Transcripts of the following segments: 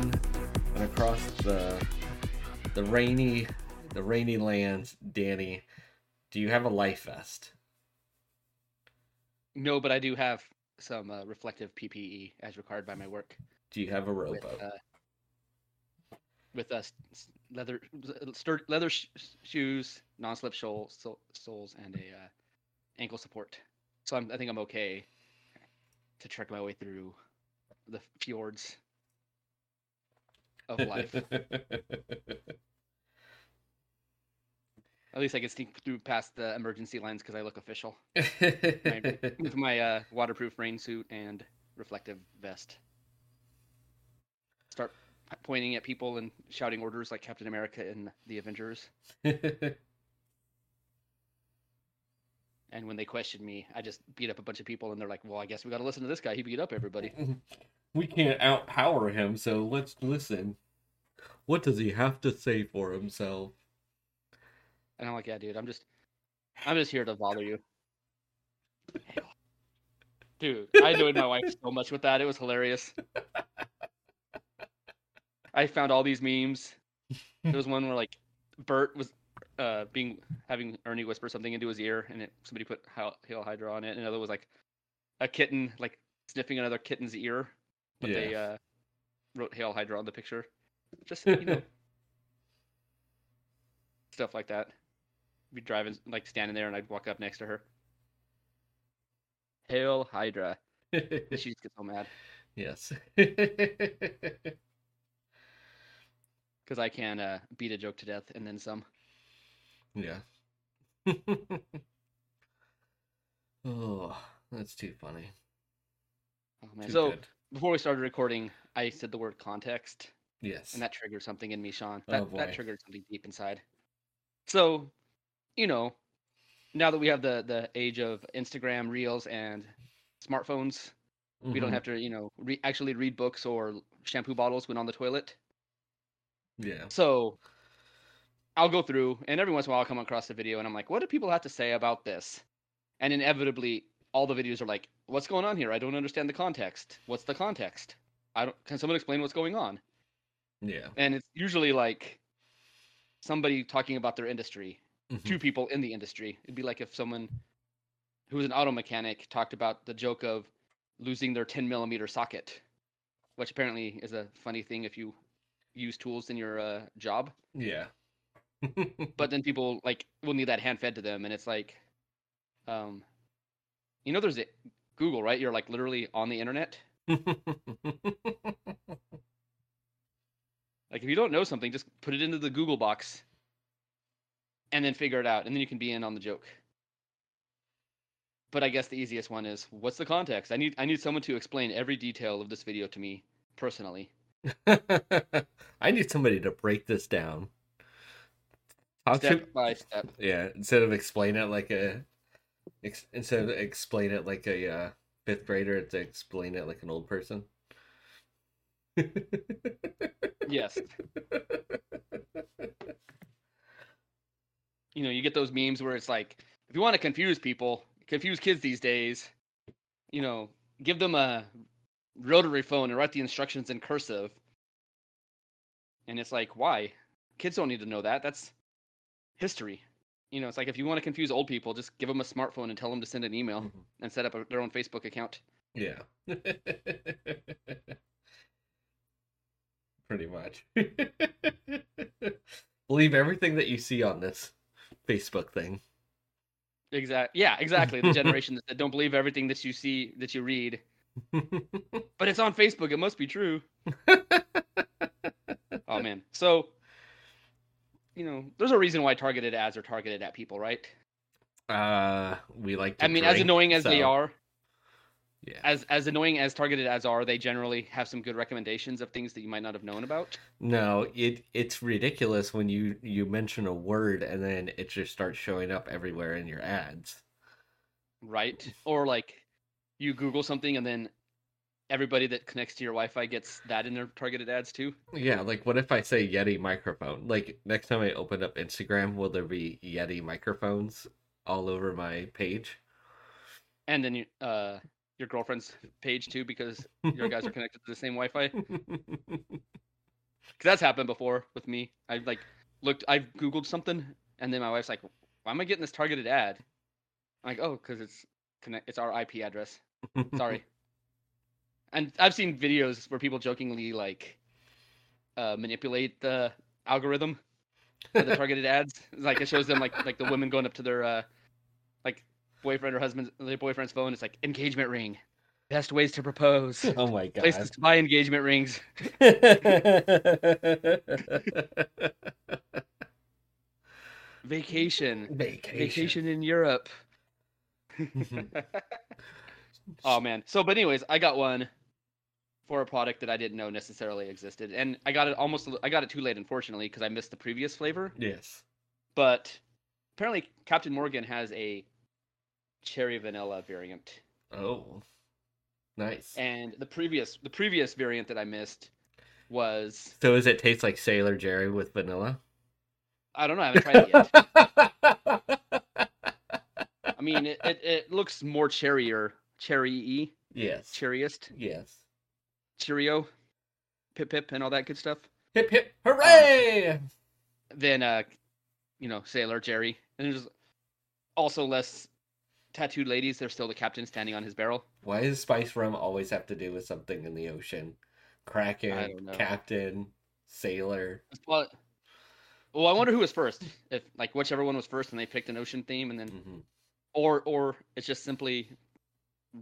Sean, and across the the rainy the rainy lands, Danny. Do you have a life vest? No, but I do have some uh, reflective PPE as required by my work. Do you have a With, uh, with us leather stur- leather sh- shoes, non-slip sole, sol- soles, and a uh, ankle support. So I'm, I think I'm okay to trek my way through the fjords of life. At least I can sneak through past the emergency lines because I look official with my uh, waterproof rain suit and reflective vest. Start pointing at people and shouting orders like Captain America in the Avengers. And when they questioned me, I just beat up a bunch of people, and they're like, "Well, I guess we got to listen to this guy. He beat up everybody." we can't outpower him, so let's listen. What does he have to say for himself? And I'm like, "Yeah, dude, I'm just, I'm just here to bother you." Dude, I annoyed my wife so much with that. It was hilarious. I found all these memes. There was one where like Bert was uh being having Ernie whisper something into his ear, and it, somebody put Hail Hydra on it. And another was like a kitten like sniffing another kitten's ear, but they uh wrote Hail Hydra on the picture. Just you know, stuff like that. We'd be driving like standing there, and I'd walk up next to her. Hail Hydra. She just gets so mad yes. because I can uh, beat a joke to death and then some. Yeah. oh, that's too funny. Oh man! Too so good. before we started recording, I said the word context, Yes. and that triggered something in me, Sean. Oh, That boy. that triggered something deep inside. So, you know, now that we have the the age of Instagram Reels and smartphones, we don't Mhm. have to, you know, re- actually read books or shampoo bottles when on the toilet. Yeah. So I'll go through, and every once in a while I'll come across a video, and I'm like, what do people have to say about this? And inevitably, all the videos are like, what's going on here? I don't understand the context. What's the context? I don't. Can someone explain what's going on? Yeah. And it's usually like somebody talking about their industry, Mhm. two people in the industry. It'd be like if someone who was an auto mechanic talked about the joke of losing their 10 millimeter socket, which apparently is a funny thing if you use tools in your uh, job Yeah. But then people like will need that hand fed to them and it's like um you know there's a google right? You're like literally on the internet. Like if you don't know something just put it into the google box and then figure it out and then you can be in on the joke. But i guess the easiest one is what's the context? I need i need someone to explain every detail of this video to me personally. I need somebody to break this down. To step by step yeah, instead of explain it like a ex, instead of explain it like a uh, fifth grader, it's explain it like an old person. yes you know, you get those memes where it's like, if you want to confuse people, confuse kids these days, you know, give them a rotary phone and write the instructions in cursive. And it's like, why? Kids don't need to know that. That's history. You know, it's like if you want to confuse old people, just give them a smartphone and tell them to send an email Mhm. and set up a, their own Facebook account. Yeah. Pretty much. Believe everything that you see on this Facebook thing. Exactly. Yeah, exactly. The generation that don't believe everything that you see, that you read. But it's on Facebook. It must be true. Oh man. So, you know, there's a reason why targeted ads are targeted at people, right? uh, we like. To I mean, as annoying as they are, yeah. as as annoying as targeted ads are, they generally have some good recommendations of things that you might not have known about. No, it it's ridiculous when you you mention a word and then it just starts showing up everywhere in your ads. right? Or like you Google something and then everybody that connects to your Wi-Fi gets that in their targeted ads too. Yeah, like what if I say Yeti microphone? Like next time I open up Instagram, will there be Yeti microphones all over my page? and then you, uh, your girlfriend's page too, because your guys are connected to the same Wi-Fi. Because that's happened before with me. I like looked, I've googled something, and then my wife's like, "Why am I getting this targeted ad?" I'm like, "Oh, because it's connect, it's our IP address." Sorry. and I've seen videos where people jokingly like uh, manipulate the algorithm for the targeted ads. Like it shows them like like the women going up to their uh, like boyfriend or husband, their boyfriend's phone. It's like engagement ring, best ways to propose, oh my god. places to buy engagement rings. Vacation, Vacation. vacation in Europe. Oh man. So, but anyways, I got one for a product that I didn't know necessarily existed, and I got it almost. I got it too late, unfortunately, because I missed the previous flavor. yes. But apparently, Captain Morgan has a cherry vanilla variant, Oh. Nice. and the previous the previous variant that I missed was So does it taste like Sailor Jerry with vanilla? I don't know. I haven't tried it yet. I mean, it, it, it looks more cherryer, cherry-y, yes. cherriest, Yes. Cheerio, pip pip, and all that good stuff. Hip hip hooray! than uh you know sailor jerry and there's also less tattooed ladies they're still the captain standing on his barrel Why does spice rum always have to do with something in the ocean? Kraken, captain, sailor. well, well i wonder who was first if like whichever one was first and they picked an ocean theme and then Mhm. or or it's just simply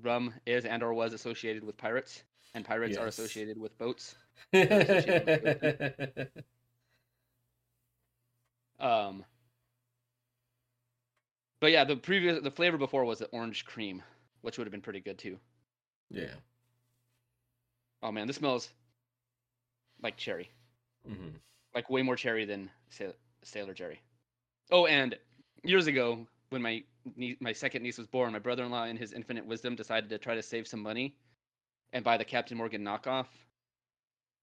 rum is and or was associated with pirates and pirates are associated with boats Mm-hmm. um but yeah the previous the flavor before was the orange cream which would have been pretty good too yeah. oh man this smells like cherry hmm like way more cherry than Sa- Sailor Jerry. Oh, and years ago, when my nie- my second niece was born, my brother-in-law, in his infinite wisdom, decided to try to save some money and buy the Captain Morgan knockoff,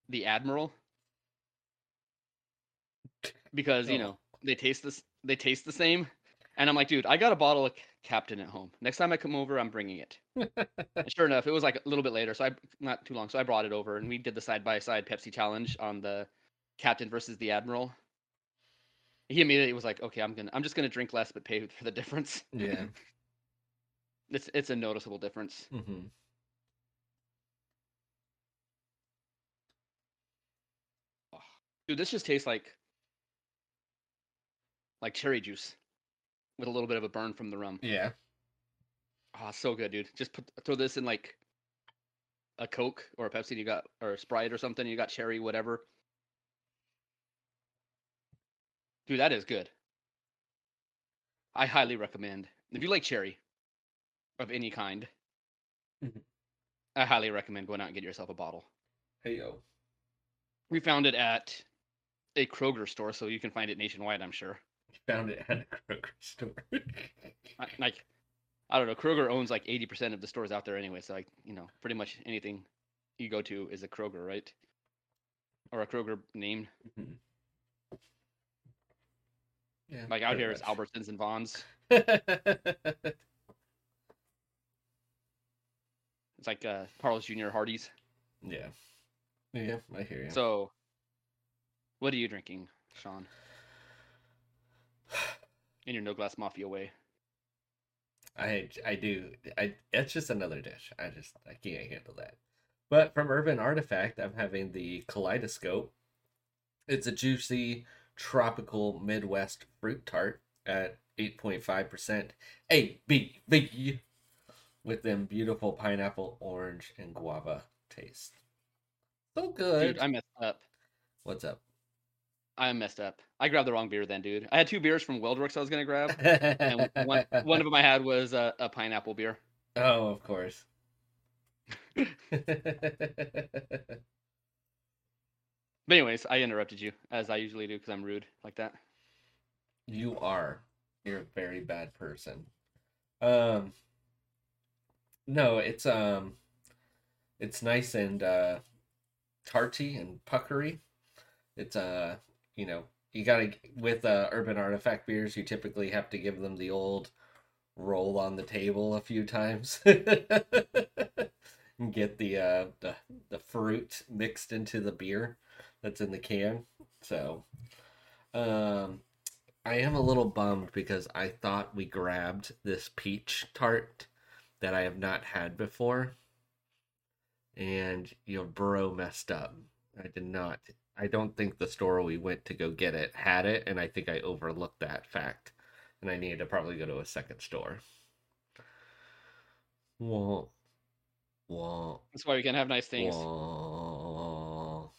the Admiral, because you Oh. know they taste this they taste the same. And I'm like, dude, I got a bottle of Captain at home. Next time I come over, I'm bringing it. Sure enough, it was like a little bit later, so I not too long. So I brought it over, and we did the side by side Pepsi challenge on the Captain versus the Admiral. He immediately was like, "Okay, I'm gonna, I'm just gonna drink less, but pay for the difference." Yeah. It's it's a noticeable difference. hmm Dude, this just tastes like like cherry juice with a little bit of a burn from the rum. Yeah. Oh, so good, dude. Just put throw this in like a Coke or a Pepsi. and You got or a Sprite or something. You got cherry, whatever. Dude, that is good. I highly recommend if you like cherry of any kind. Mhm. I highly recommend going out and get yourself a bottle. Hey yo. We found it at a Kroger store, so you can find it nationwide. I'm sure. Found it at a Kroger store. I- Like, I don't know. Kroger owns like 80% of the stores out there anyway. So like, you know, pretty much anything you go to is a Kroger, right? Or a Kroger name. Mhm. Yeah. Like out here, it's much. Albertsons and Vons. It's like uh, Carl's Jr. Hardee's. yeah. Yeah, I hear you. So, what are you drinking, Sean? In your no glass mafia way. I I do. I it's just another dish. I just I can't handle that. But from Urban Artifact, I'm having the Kaleidoscope. It's a juicy tropical Midwest fruit tart at 8.5% ABV with them beautiful pineapple, orange, and guava taste. So good. Dude, I messed up. What's up? I messed up. I grabbed the wrong beer then, dude. I had two beers from WeldWerks I was gonna grab, and one one of them I had was a, a pineapple beer. Oh, of course. But anyways, I interrupted you as I usually do because I'm rude like that. You are. You're a very bad person. Um No, it's um it's nice and uh tarty and puckery. It's uh you know, you gotta with uh urban artifact beers you typically have to give them the old roll on the table a few times. and get the uh the, the fruit mixed into the beer that's in the can. So um I am a little bummed because I thought we grabbed this peach tart that I have not had before. And your Burrow messed up. I did not I don't think the store we went to go get it had it, and I think I overlooked that fact. And I needed to probably go to a second store. Wah, wah, That's why we can have nice things. wah.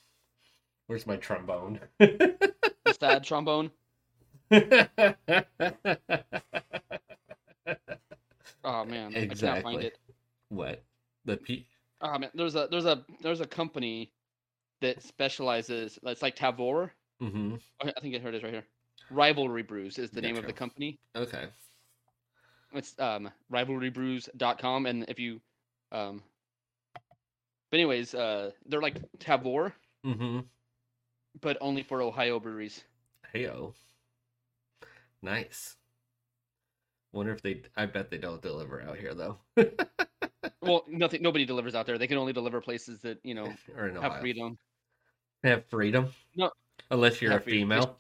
Where's my trombone? Sad trombone. Oh man, I cannot find it. what? The pe- Oh man, there's a there's a there's a company that specializes. It's like Tavour. mm-hmm. I think I heard it right here. Rivalry Brews is the name of the company. Okay. It's um rivalrybrews.com and if you um but anyways, uh they're like Tavour, Mm-hmm. but only for Ohio breweries. Heyo. Nice. Wonder if they I bet they don't deliver out here though. Well, nothing nobody delivers out there. They can only deliver places that, you know, have freedom. Have freedom? No. Unless you're a freedom. Female.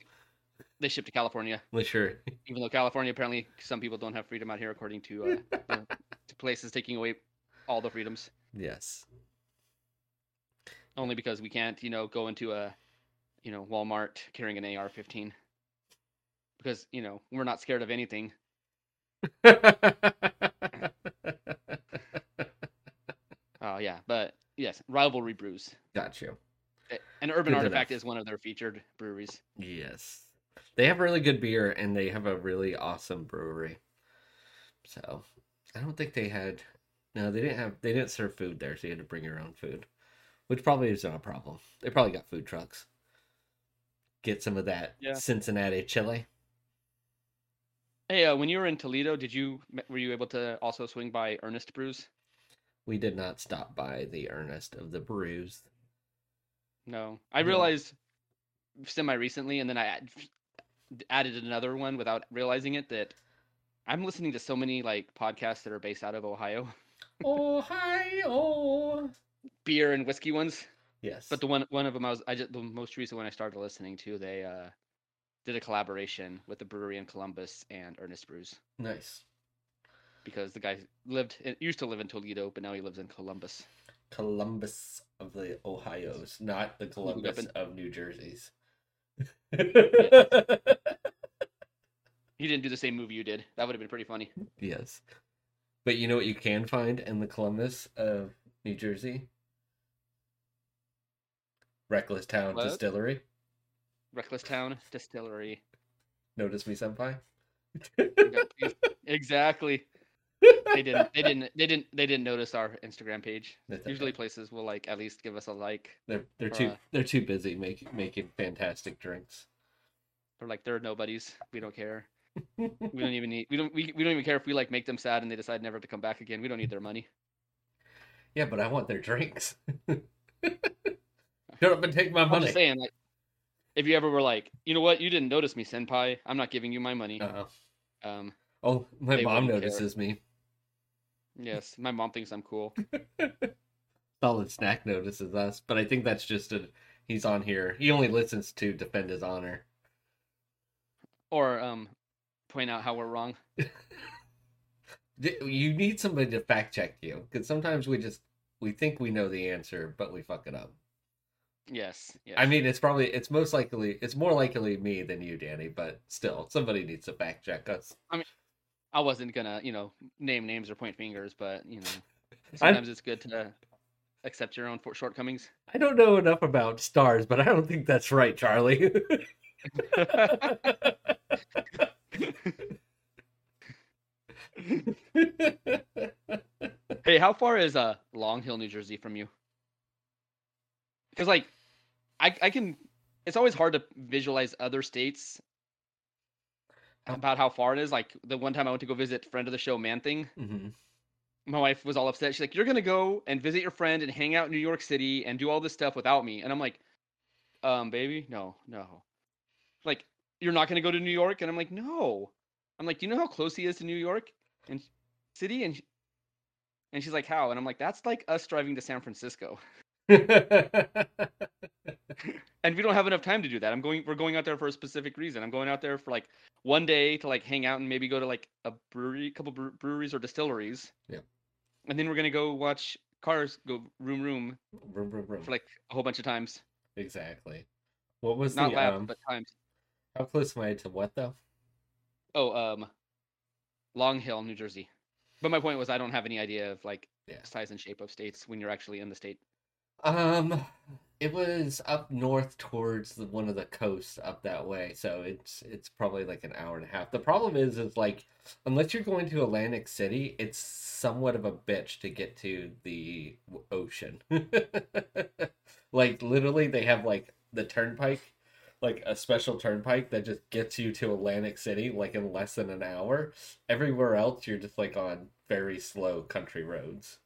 They ship to California, Unless you're even though California apparently some people don't have freedom out here according to uh, the- to places taking away all the freedoms Yes. only because we can't, you know, go into a you know, Walmart carrying an AR-15 because, you know, we're not scared of anything. Oh yeah, but yes, Rivalry Brews. Got you. And Urban Good Artifact enough. is one of their featured breweries. Yes. They have really good beer and they have a really awesome brewery. So I don't think they had no, they didn't have they didn't serve food there, so you had to bring your own food. Which probably isn't a problem. They probably got food trucks. Get some of that Yeah. Cincinnati chili. Hey, uh, when you were in Toledo, did you were you able to also swing by Earnest Brews? We did not stop by the earnest of the brews. No, I realized semi recently, and then I add, added another one without realizing it that I'm listening to so many like podcasts that are based out of Ohio, Ohio. beer and whiskey ones. Yes. But the one one of them I was I just the most recent one I started listening to, they uh did a collaboration with the brewery in Columbus and Earnest Brews nice. because the guy lived used to live in Toledo, but now he lives in Columbus. Columbus of the Ohio's, not the Columbus of New Jersey's. He didn't do the same movie you did. That would have been pretty funny. yes. But you know what you can find in the Columbus of New Jersey? Reckless Town What? Distillery. Reckless Town Distillery. Notice me, senpai? exactly. They didn't. They didn't. They didn't. They didn't notice our Instagram page. That's Usually, okay. places will like at least give us a like. they're they're too uh, they're too busy making making fantastic drinks. They're like they're nobodies. We don't care. We don't even need. We don't. We, we don't even care if we like make them sad and they decide never to come back again. We don't need their money. yeah, but I want their drinks. Shut up and take my I'm money. saying, like, if you ever were like, you know what, you didn't notice me, senpai. I'm not giving you my money. Uh-uh. Um, Oh, my They mom wouldn't care. notices me. yes, my mom thinks I'm cool. Solid Snack notices us, but I think that's just a he's on here. He only listens to defend his honor. Or um, point out how we're wrong. You need somebody to fact check you because sometimes we just we think we know the answer, but we fuck it up. Yes. Yes. I mean, it's probably it's most likely it's more likely me than you, Danny, but still, somebody needs to fact check us. I wasn't gonna, you know, name names or point fingers, but you know, I- sometimes it's good to accept your own shortcomings. I don't know enough about stars, but I don't think that's right, Charlie. hey, how far is uh Long Hill, New Jersey from you? Because like, I I can. It's always hard to visualize other states about how far it is. Like the one time I went to go visit friend of the show Man Thing, Mhm. my wife was all upset. She's like, "You're gonna go and visit your friend and hang out in New York City and do all this stuff without me," and I'm like, "Um, baby, no, no." Like, you're not gonna go to New York, and I'm like, "No." I'm like, "Do you know how close he is to New York?" And city and and she's like how and i'm like that's like us driving to san francisco and we don't have enough time to do that i'm going we're going out there for a specific reason i'm going out there for like one day to like hang out and maybe go to like a brewery a couple breweries or distilleries Yeah. and then we're gonna go watch cars go room room Vroom, vroom, vroom. for like a whole bunch of times exactly. What was not the laps um? but times How close am I to what though? oh um long hill new jersey but my point was i don't have any idea of like Yeah. size and shape of states when you're actually in the state Um, it was up north towards the, one of the coasts up that way, so it's it's probably like an hour and a half. The problem is, is like unless you're going to Atlantic City, it's somewhat of a bitch to get to the ocean. like literally, they have like the turnpike, like a special turnpike that just gets you to Atlantic City like in less than an hour. Everywhere else, you're just like on very slow country roads.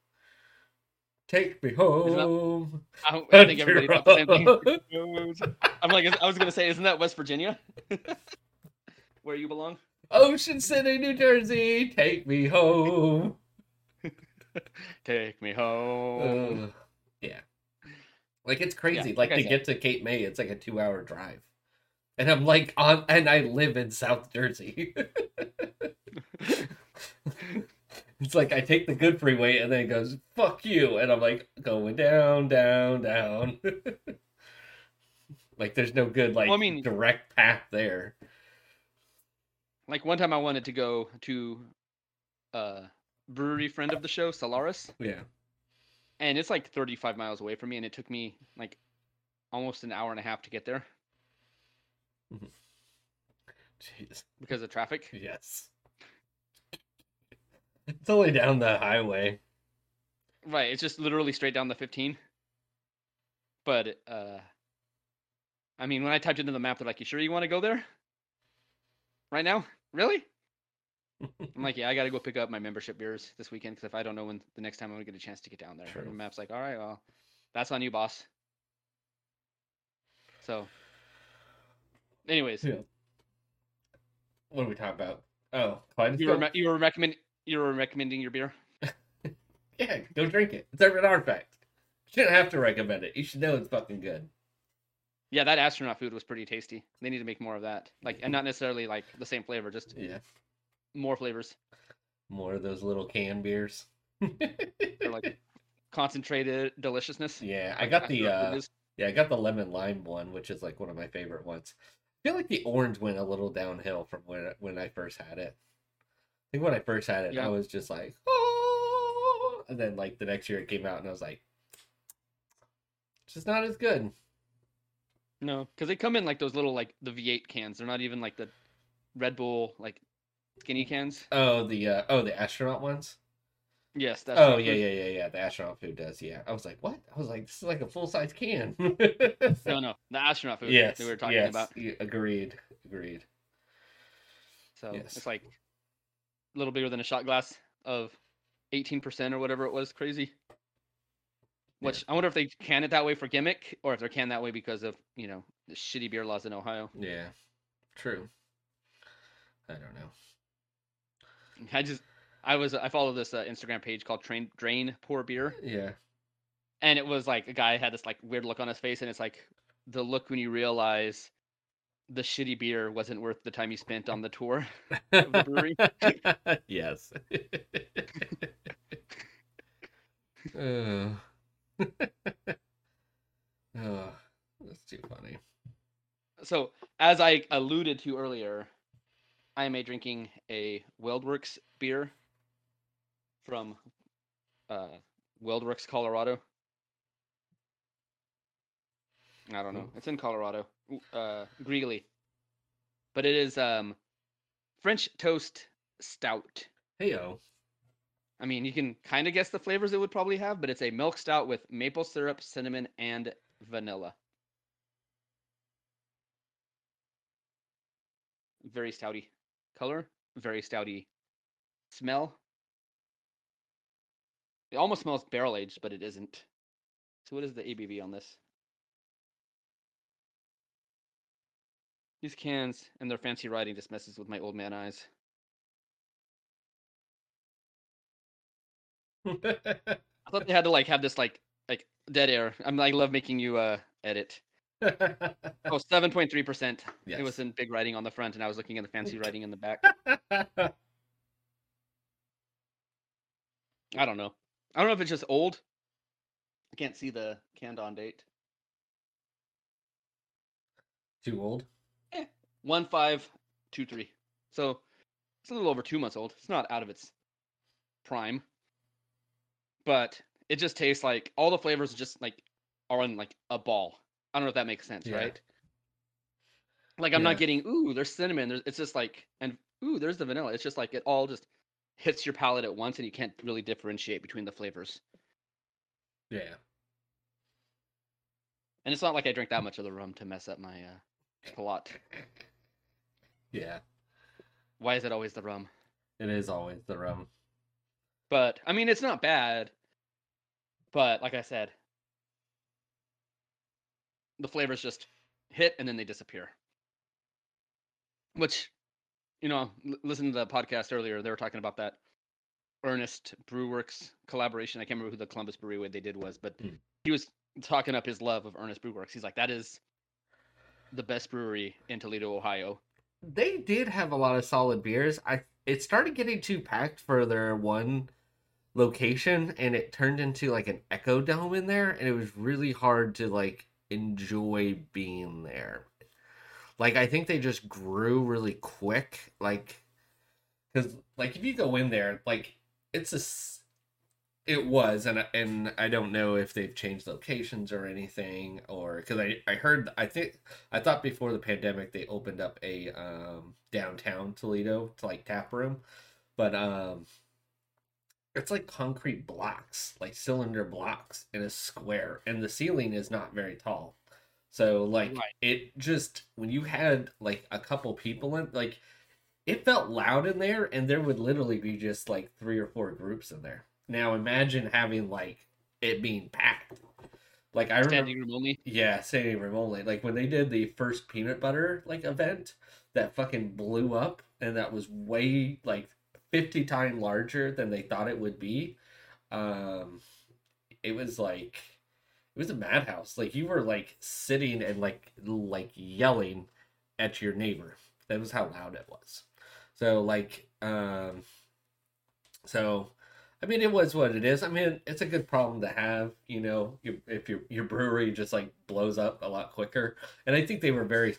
Take me home. I, I think everybody thought the same thing. I'm like, I was gonna say, isn't that West Virginia, where you belong? Ocean City, New Jersey. Take me home. Take me home. Ugh. yeah. Like it's crazy. Yeah, like like to get to Cape May, it's like a two hour drive. And I'm like on and I live in South Jersey. It's like I take the good freeway and then it goes, fuck you. And I'm like going down, down, down. like there's no good like Well, I mean- direct path there. like one time, I wanted to go to a brewery friend of the show, Solaris, Yeah. and it's like 35 miles away from me, and it took me like almost an hour and a half to get there mm-hmm. Jeez. because of traffic. Yes. It's only down the highway. Right, it's just literally straight down the 15. But uh I mean, when I typed into the map, they're like, "You sure you want to go there? Right now? Really?" I'm like, "Yeah, I got to go pick up my membership beers this weekend because if I don't know when the next time I'm gonna get a chance to get down there." True. And the map's like, "All right, well, that's on you, boss." So, anyways, Yeah. What are we talking about? Oh, Clydesdale? you were you were recommend you were recommending your beer. Yeah, go drink it. It's an artifact. You shouldn't have to recommend it. You should know it's fucking good. Yeah, that astronaut food was pretty tasty. They need to make more of that. Like, and not necessarily like the same flavor, just Yeah. more flavors. More of those little can beers. They're like concentrated deliciousness. yeah, I got the uh yeah, I got the lemon lime one, which is like one of my favorite ones. I feel like the orange went a little downhill from when when I first had it. I think when I first had it, Yeah. I was just like, oh, and then like the next year it came out, and I was like, it's just not as good. No, because they come in like those little like the V8 cans. They're not even like the Red Bull like skinny cans. Oh, the uh, oh the astronaut ones. Yes, that's. Oh yeah, yeah, yeah, yeah. The astronaut food does. Yeah, I was like, what? I was like, this is like a full size can. No, no, the astronaut food yes, we were talking yes, about. agreed, agreed. So yes. it's like little bigger than a shot glass of 18% or whatever it was. Crazy. Which I wonder if they can it that way for gimmick, or if they're canned that way because of you know the shitty beer laws in Ohio. Yeah, true. I don't know. I just I was I follow this uh, Instagram page called Train Drain Poor Beer, Yeah, and it was like a guy had this like weird look on his face, and it's like the look when you realize the shitty beer wasn't worth the time you spent on the tour of the brewery. yes. uh. oh, that's too funny. So, as I alluded to earlier, I am a drinking a WeldWerks beer from uh, WeldWerks, Colorado. I don't know. It's in Colorado, uh, Greeley, but it is um, French toast stout. Heyo. I mean, you can kind of guess the flavors it would probably have, but it's a milk stout with maple syrup, cinnamon, and vanilla. Very stouty color, very stouty smell. It almost smells barrel aged, but it isn't. So, what is the ABV on this? These cans and their fancy writing just messes with my old man eyes. I thought they had to like have this like like dead air. I'm I love making you uh edit. Oh, 7.3%. It was in big writing on the front and I was looking at the fancy writing in the back. I don't know. I don't know if it's just old. I can't see the canned on date. Too old. One five two three. So it's a little over two months old. It's not out of its prime, but it just tastes like all the flavors just like are on like a ball. I don't know if that makes sense, Yeah. right? Like I'm Yeah. not getting ooh, there's cinnamon. There's, it's just like and ooh, there's the vanilla. It's just like it all just hits your palate at once, and you can't really differentiate between the flavors. Yeah. And it's not like I drink that much of the rum to mess up my uh, palate. Yeah. Why is it always the rum? It is always the rum. But I mean, it's not bad. But like I said, the flavors just hit and then they disappear. Which, you know, l- listen to the podcast earlier. They were talking about that Ernest Brewworks collaboration. I can't remember who the Columbus Brewery they did was, but Mm. he was talking up his love of Earnest Brew Works. He's like, that is the best brewery in Toledo, Ohio. They did have a lot of solid beers. I it started getting too packed for their one location and it turned into like an echo dome in there and it was really hard to like enjoy being there. Like I think they just grew really quick like cuz like if you go in there like it's a it was and and I don't know if they've changed locations or anything or cuz I I heard I think I thought before the pandemic they opened up a um downtown Toledo to like tap room but um it's like concrete blocks, like cylinder blocks in a square, and the ceiling is not very tall. So like Right. it just when you had like a couple people in like it felt loud in there and there would literally be just like three or four groups in there. Now imagine having like it being packed. Like I remember Standing room only. yeah, standing room only. Like when they did the first peanut butter like event that fucking blew up and that was way like 50 times larger than they thought it would be. Um it was like it was a madhouse. Like you were like sitting and like like yelling at your neighbor. That was how loud it was. So like um so I mean, it was what it is. I mean, it's a good problem to have, you know, if your your brewery just like blows up a lot quicker. And I think they were very,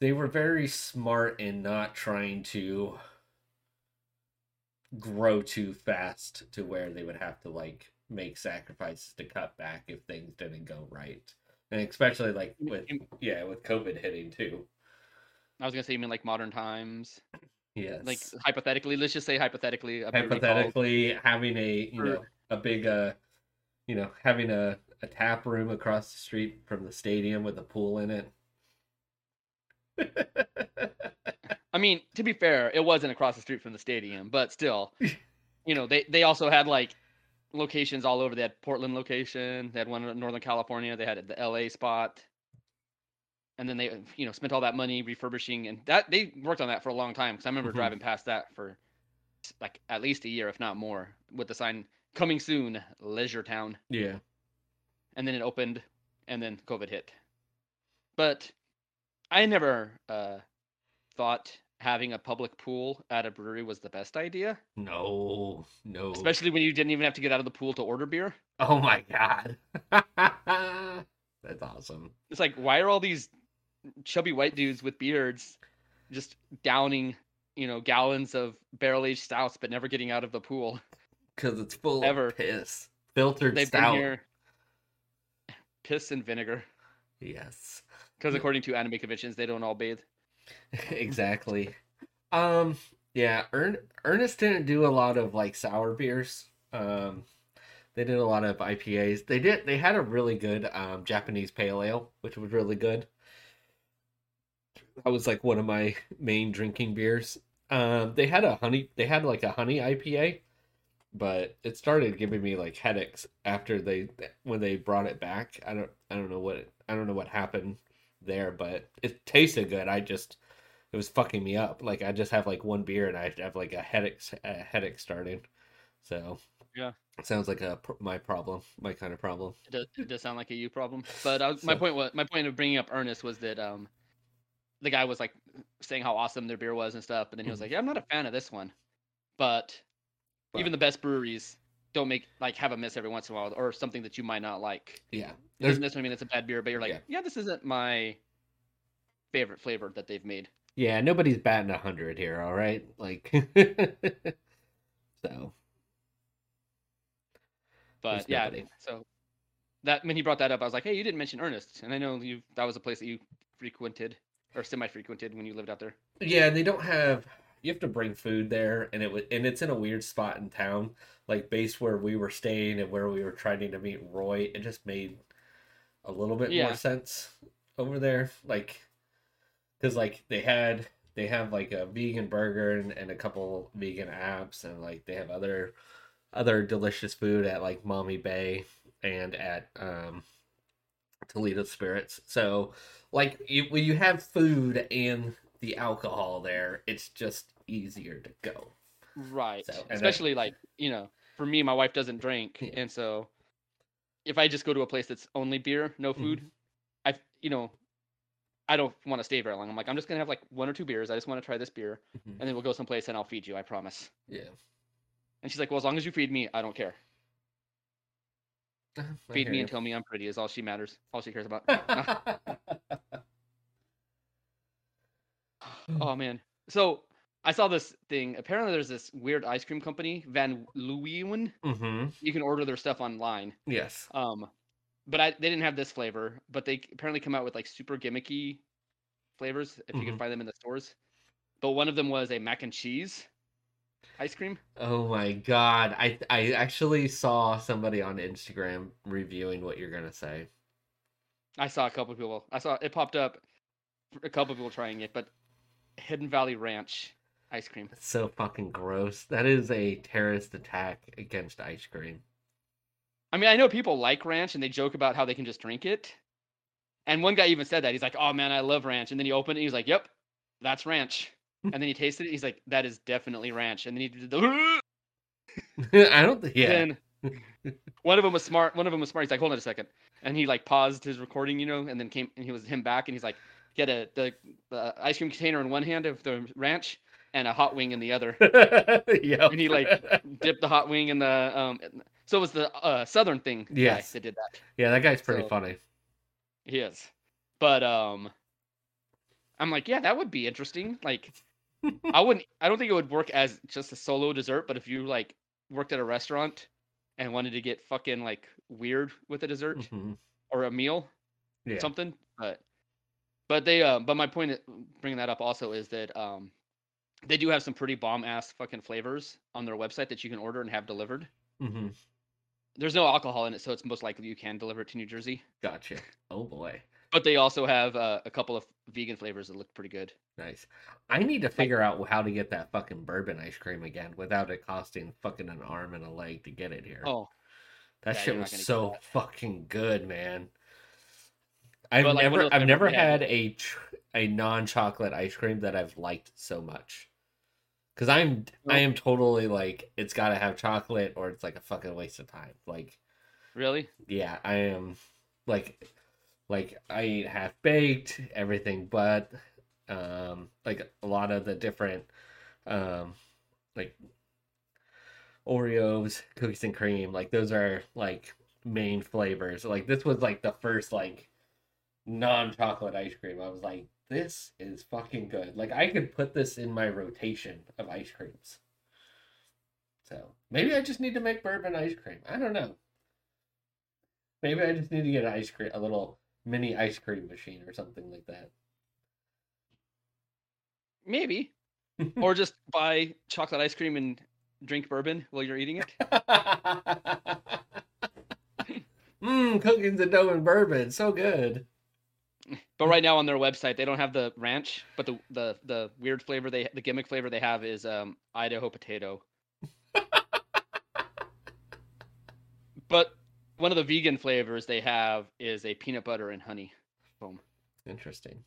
they were very smart in not trying to grow too fast to where they would have to like make sacrifices to cut back if things didn't go right. And especially like with yeah, with COVID hitting too. I was gonna say you mean like modern times. Yes. Like hypothetically, let's just say hypothetically, a brewery called- hypothetically having a you know a big uh you know having a, a tap room across the street from the stadium with a pool in it I mean, to be fair, it wasn't across the street from the stadium, but still, you know, they they also had like locations all over. They had Portland location, they had one in Northern California, they had the LA spot, and then they you know spent all that money refurbishing, and that they worked on that for a long time. Because I remember Mhm. driving past that for like at least a year, if not more, with the sign "Coming soon, Leisure Town." yeah and then it opened and then covid hit but i never uh, thought having a public pool at a brewery was the best idea no no especially when you didn't even have to get out of the pool to order beer oh my god that's awesome it's like why are all these chubby white dudes with beards just downing you know gallons of barrel aged stouts but never getting out of the pool because it's full Ever. of piss filtered they've stout been here piss and vinegar yes because according to anime conventions they don't all bathe exactly. Um, yeah, Ern- Earnest didn't do a lot of like sour beers. Um, they did a lot of IPAs. They did. They had a really good um, Japanese pale ale, which was really good. That was like one of my main drinking beers. Um, they had a honey. They had like a honey IPA, but it started giving me like headaches after they when they brought it back. I don't. I don't know what. I don't know what happened there, but it tasted good. I just it was fucking me up. Like I just have like one beer and I have like a headache a headache starting. So Yeah. Sounds like a my problem, my kind of problem. It does, it does sound like a you problem. But I was, my point was my point of bringing up Earnest was that um, the guy was like saying how awesome their beer was and stuff, but then he was Mhm. like, "Yeah, I'm not a fan of this one," but even the best breweries don't make like have a miss every once in a while or something that you might not like. Yeah, It there's doesn't necessarily mean it's a bad beer, but you're like, Yeah. yeah, this isn't my favorite flavor that they've made. yeah, nobody's batting a hundred here. All right, like so. But There's yeah, nobody. so that when he brought that up, I was like, hey, you didn't mention Earnest, and I know you that was a place that you frequented or semi-frequented when you lived out there. Yeah, and they don't have. You have to bring food there, and it was, and it's in a weird spot in town, like base where we were staying and where we were trying to meet Roy. It just made a little bit Yeah. more sense over there, like because like they had they have like a vegan burger and, and a couple vegan apps, and like they have other other delicious food at like Maumee Bay and at um Toledo Spirits. So like you, when you have food and the alcohol there, it's just easier to go. Right. So, and then- Especially like, you know, for me, my wife doesn't drink. Yeah. And so if I just go to a place that's only beer, no Mm-hmm. food, I, you know, I don't want to stay very long. I'm like, I'm just going to have like one or two beers. I just want to try this beer. Mhm. And then we'll go someplace and I'll feed you. I promise. Yeah. And she's like, well, as long as you feed me, I don't care. I Feed me you. and tell me I'm pretty is all she matters. All she cares about. oh, man. So I saw this thing. Apparently, there's this weird ice cream company, Van Leeuwen. mm-hmm. You can order their stuff online. Yes. Um, but I they didn't have this flavor, but they apparently come out with like super gimmicky flavors if you can Mhm. find them in the stores. But one of them was a mac and cheese ice cream. Oh my god. I I actually saw somebody on Instagram reviewing what you're gonna say. I saw a couple of people. I saw it popped up. A couple of people trying it, but Hidden Valley Ranch ice cream. It's so fucking gross. That is a terrorist attack against ice cream. I mean, I know people like ranch and they joke about how they can just drink it. And one guy even said that. He's like, "Oh man, I love ranch." And then he opened it. He's like, "Yep, that's ranch." And then he tasted it. He's like, "That is definitely ranch." And then he did the. I don't think yeah. One of them was smart. One of them was smart. He's like, hold on a second, and he like paused his recording, you know, and then came and he was him back, and he's like, get a the, the ice cream container in one hand of the ranch and a hot wing in the other, yep. and he like dipped the hot wing in the um. So it was the uh, southern thing Yes. that did that. Yeah, that guy's pretty So- funny. He is, but um, I'm like, yeah, that would be interesting. Like, I wouldn't. I don't think it would work as just a solo dessert, but if you like worked at a restaurant and wanted to get fucking like weird with a dessert Mhm. or a meal, Yeah. something. But but they uh, but my point bringing that up also is that um they do have some pretty bomb ass fucking flavors on their website that you can order and have delivered. hmm There's no alcohol in it, so it's most likely you can deliver it to New Jersey. Gotcha. Oh boy. But they also have uh, a couple of vegan flavors that look pretty good. Nice. I need to figure out how to get that fucking bourbon ice cream again without it costing fucking an arm and a leg to get it here. Oh, that yeah, shit was so fucking good, man. I've But, like, never I've never had? had a tr- a non-chocolate ice cream that I've liked so much. Cuz I'm I am totally like it's got to have chocolate or it's like a fucking waste of time. Like really? yeah, I am like like I eat half baked, everything but um like a lot of the different um like Oreos, cookies and cream, like those are like main flavors. Like this was like the first like non-chocolate ice cream. I was like this is fucking good. Like I could put this in my rotation of ice creams. So, maybe I just need to make bourbon ice cream. I don't know. Maybe I just need to get an ice cream, a little mini ice cream machine or something like that. Maybe. or just buy chocolate ice cream and drink bourbon while you're eating it. Mmm, cookies and dough and bourbon, so good. But right now on their website, they don't have the ranch, but the the the weird flavor they the gimmick flavor they have is um Idaho potato. but one of the vegan flavors they have is a peanut butter and honey foam. Interesting.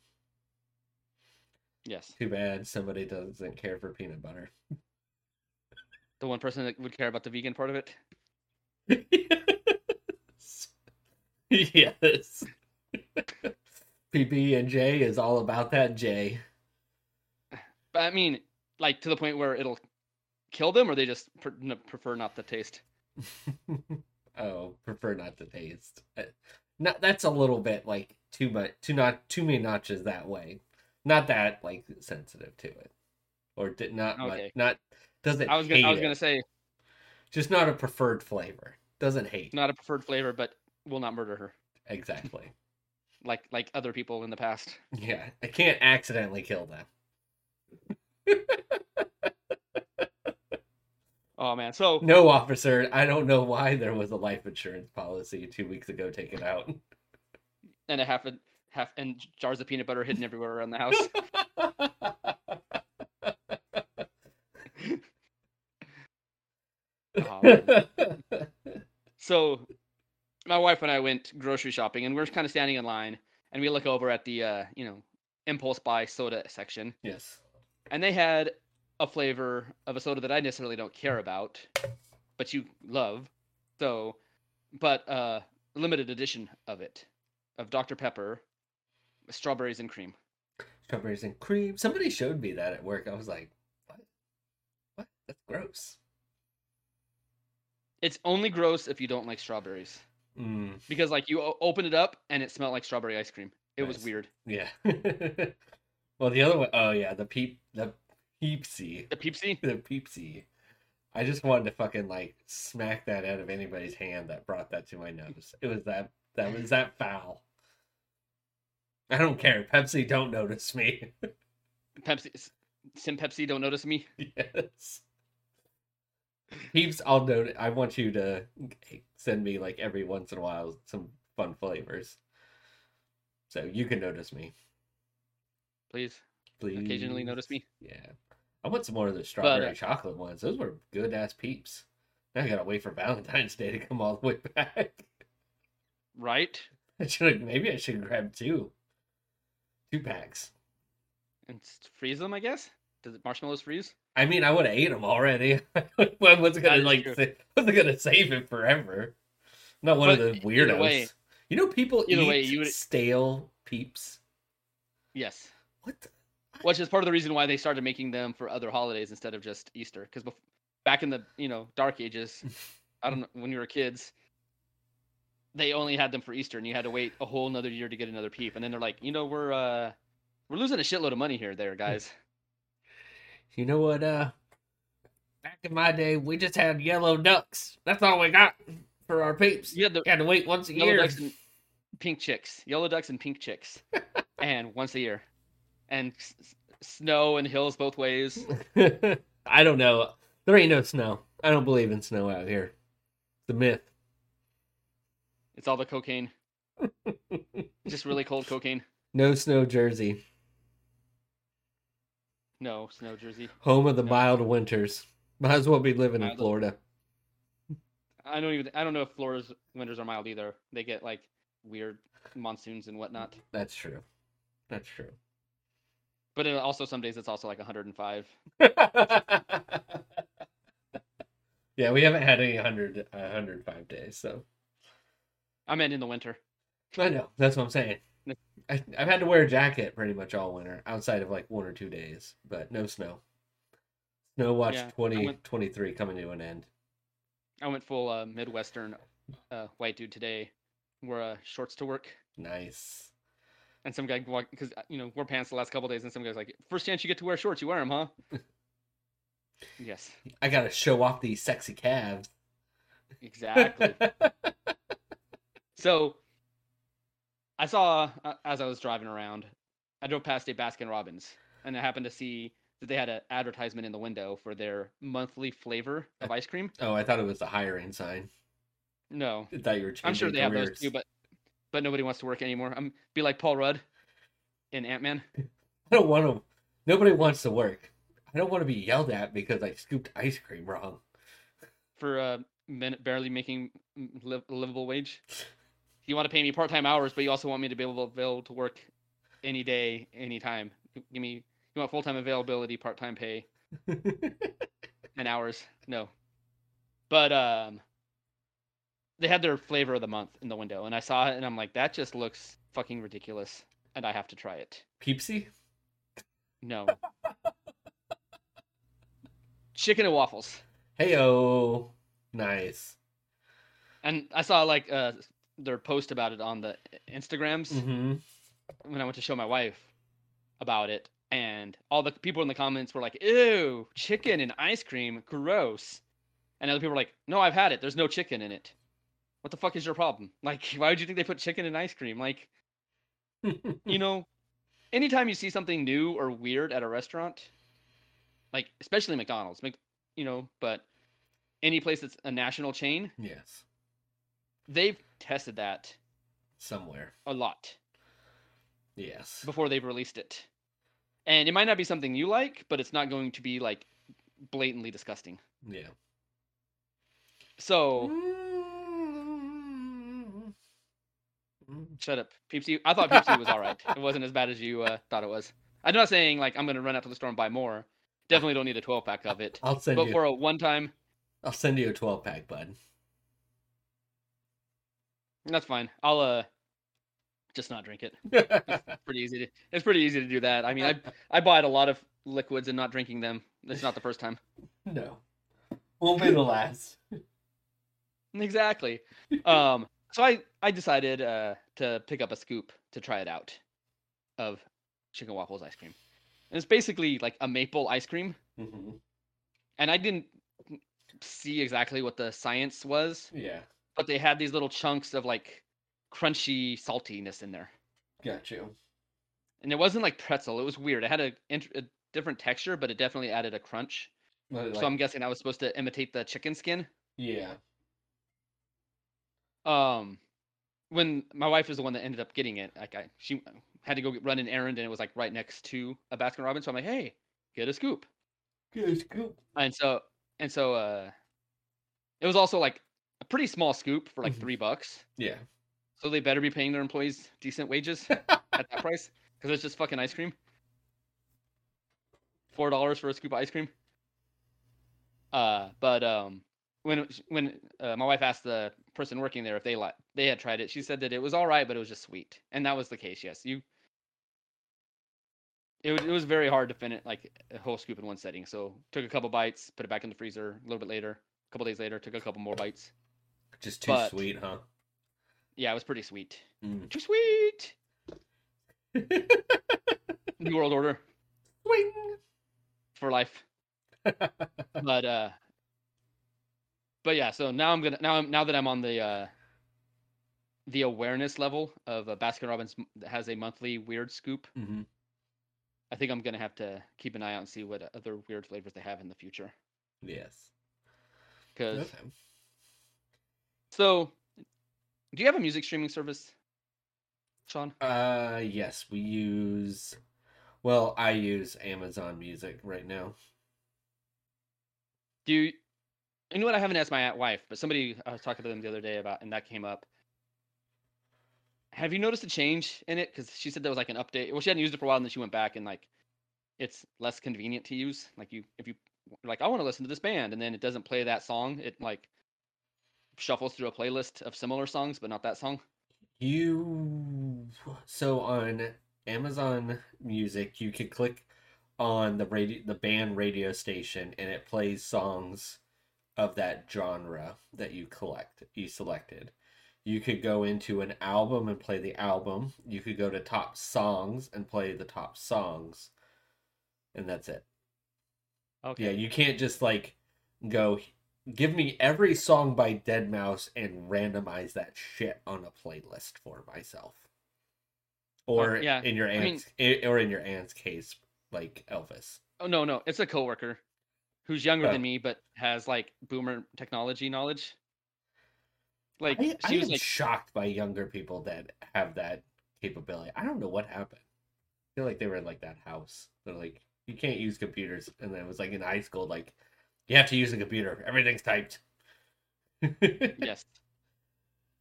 Yes, Too bad somebody doesn't care for peanut butter. the one person that would care about the vegan part of it. yes. PB and J is all about that J. But I mean, like to the point where it'll kill them, or they just prefer not the taste. oh, prefer not to taste. Uh, Not that's a little bit like too much, too not too many notches that way. Not that like sensitive to it, or did not much, Okay. not doesn't. I was gonna, I was gonna say just not a preferred flavor. Doesn't hate not a preferred flavor, but will not murder her exactly. Like like other people in the past. Yeah, I can't accidentally kill them. Oh man, so No, officer, I don't know why there was a life insurance policy two weeks ago taken out. and a half a half and jars of peanut butter hidden everywhere around the house. Oh, so my wife and I went grocery shopping, and we're kind of standing in line, and we look over at the uh, you know impulse buy soda section, yes. and they had a flavor of a soda that I necessarily don't care about, but you love. So, but uh, limited edition of it, of Dr Pepper, strawberries and cream. Strawberries and cream. Somebody showed me that at work. I was like, what? What? That's gross. It's only gross if you don't like strawberries, Mm, because like you o- open it up and it smelled like strawberry ice cream. It was weird. yeah. well, the other one, oh yeah, the peep, the peepsy, The Peepsy. the peepsy. I just wanted to fucking like smack that out of anybody's hand that brought that to my nose. It was that that was that foul. I don't care. Pepsi don't notice me. Pepsi. Sim Pepsi don't notice me. yes. Peeps, I'll note. I want you to send me like every once in a while some fun flavors, so you can notice me, Please, please. occasionally notice me. Yeah, I want some more of the strawberry uh, chocolate ones. Those were good ass peeps. Now I gotta wait for Valentine's Day to come all the way back. Right? I should maybe I should grab two, two packs. And freeze them, I guess. Does it marshmallows freeze? I mean, I would have ate them already. Wasn't gonna like, sa- wasn't gonna save it forever. I'm not one But of the weirdos. way- you know, people eat way, you would- stale peeps. Yes. What? The... Which is part of the reason why they started making them for other holidays instead of just Easter. Because bef- back in the you know dark ages, I don't know when we were kids, they only had them for Easter, and you had to wait a whole another year to get another peep. And then they're like, you know, we're uh we're losing a shitload of money here, there, guys. You know what? Uh, back in my day, we just had yellow ducks. That's all we got for our peeps. Yeah, had the Had to wait once a yellow year. ducks and pink chicks, yellow ducks and pink chicks, and once a year, and s- s- snow and hills both ways. I don't know. There ain't no snow. I don't believe in snow out here. It's a myth. It's all the cocaine, just really cold cocaine. No snow, Jersey. No snow Jersey. Home of the No. mild winters. Might as well be living in Mild- Florida. I don't even. I don't know if Florida's winters are mild either. They get like weird monsoons and whatnot. That's true. That's true. But it also some days it's also like 105. yeah, we haven't had any 100, uh, 105 days, so I meant in the winter. I know. That's what I'm saying. I, I've had to wear a jacket pretty much all winter, outside of like one or two days, but no snow. Snow watch Yeah, 2023 went- coming to an end. I went full uh, Midwestern uh, white dude today. Wore uh, shorts to work, Nice. and some guy walked because you know wore pants the last couple days, and some guy's like, first chance you get to wear shorts, you wear them, huh?" yes, I gotta show off these sexy calves. exactly. So, I saw uh, as I was driving around, I drove past a Baskin Robbins, and I happened to see that they had an advertisement in the window for their monthly flavor of ice cream. oh, I thought it was a hiring sign. No, I thought you were changing I'm sure they have those too, but but nobody wants to work anymore. I'm be like Paul Rudd in Ant Man. I don't want to. Nobody wants to work. I don't want to be yelled at because I scooped ice cream wrong. for uh, barely making mm, liv- a livable wage. You want to pay me part time hours, but you also want me to be able, be able to work any day, anytime. Give me you want full time availability, part time pay, and hours. No, but um, they had their flavor of the month in the window, and I saw it, and I'm like, that just looks fucking ridiculous, and I have to try it. Peepsy? No. Chicken and waffles. Heyo. Nice. And I saw like uh their post about it on the Instagrams Mm-hmm. when I went to show my wife about it, and all the people in the comments were like, "Ew, chicken and ice cream, gross." And other people were like, "No, I've had it. There's no chicken in it. What the fuck is your problem? Like, why would you think they put chicken in ice cream? Like, you know, anytime you see something new or weird at a restaurant, like especially McDonald's, you know, but any place that's a national chain, yes. they've tested that Somewhere. a lot Yes. before they've released it. And it might not be something you like, but it's not going to be like blatantly disgusting. Yeah. So Mm. shut up, Peepsy. I thought Peepsy was all right. It wasn't as bad as you uh, thought it was. I'm not saying like I'm gonna run out to the store and buy more. Definitely don't need a 12 pack of it. I'll send But you. for a one time, I'll send you a twelve pack, bud. That's fine. I'll uh just not drink it. Pretty easy to. It's pretty easy to do that. I mean, I I bought a lot of liquids and not drinking them. It's not the first time. no. Won't be the last. Exactly. Um, so I I decided uh, to pick up a scoop to try it out of chicken waffles ice cream. And it's basically like a maple ice cream, hmm and I didn't see exactly what the science was, Yeah. But they had these little chunks of like crunchy saltiness in there, Got you. and it wasn't like pretzel. It was weird. It had a, a different texture, but it definitely added a crunch. But, so I'm guessing I was supposed to imitate the chicken skin. yeah. um when my wife was the one that ended up getting it like i she had to go get- run an errand and it was like right next to a baskin robbins so i'm like hey get a scoop Good scoop. and so and so uh it was also like a pretty small scoop for like Mhm. three bucks. Yeah. so they better be paying their employees decent wages at that price because it's just fucking ice cream. Four dollars for a scoop of ice cream. Uh but um when when uh, my wife asked the person working there if they like they had tried it she said that it was all right but it was just sweet. And that was the case yes. You it was, it was very hard to finish like a whole scoop in one setting so took a couple bites put it back in the freezer a little bit later a couple days later took a couple more bites Just too But- sweet, huh? yeah it was pretty sweet Mm. too sweet new world order Swing. for life but uh but yeah so now i'm gonna now i'm now that i'm on the uh the awareness level of uh, baskin robbins that has a monthly weird scoop hmm i think i'm gonna have to keep an eye out and see what other weird flavors they have in the future Yes. because Okay. So do you have a music streaming service sean Uh, yes, we use. Well, I use Amazon Music right now. do you you know what i haven't asked my wife but somebody i was talking to them the other day about and that came up have you noticed a change in it because she said there was like an update well she hadn't used it for a while and then she went back and like it's less convenient to use like you if you like i want to listen to this band and then it doesn't play that song it like shuffles through a playlist of similar songs but not that song You so on Amazon Music, you could click on the radio, the band radio station, and it plays songs of that genre that you collect, you selected. You could go into an album and play the album. You could go to top songs and play the top songs, and that's it. okay Yeah, you can't just like go give me every song by deadmau5 and randomize that shit on a playlist for myself. Oh, or Well, yeah, in your I mean- aunt's or in your aunt's case, like Elvis. oh no no it's a coworker who's younger Oh. than me but has like boomer technology knowledge like I, I she was am like shocked by younger people that have that capability. I don't know what happened. I feel like they were in like that house. They're like, you can't use computers, and then it was like in high school, like you have to use a computer. Everything's typed. yes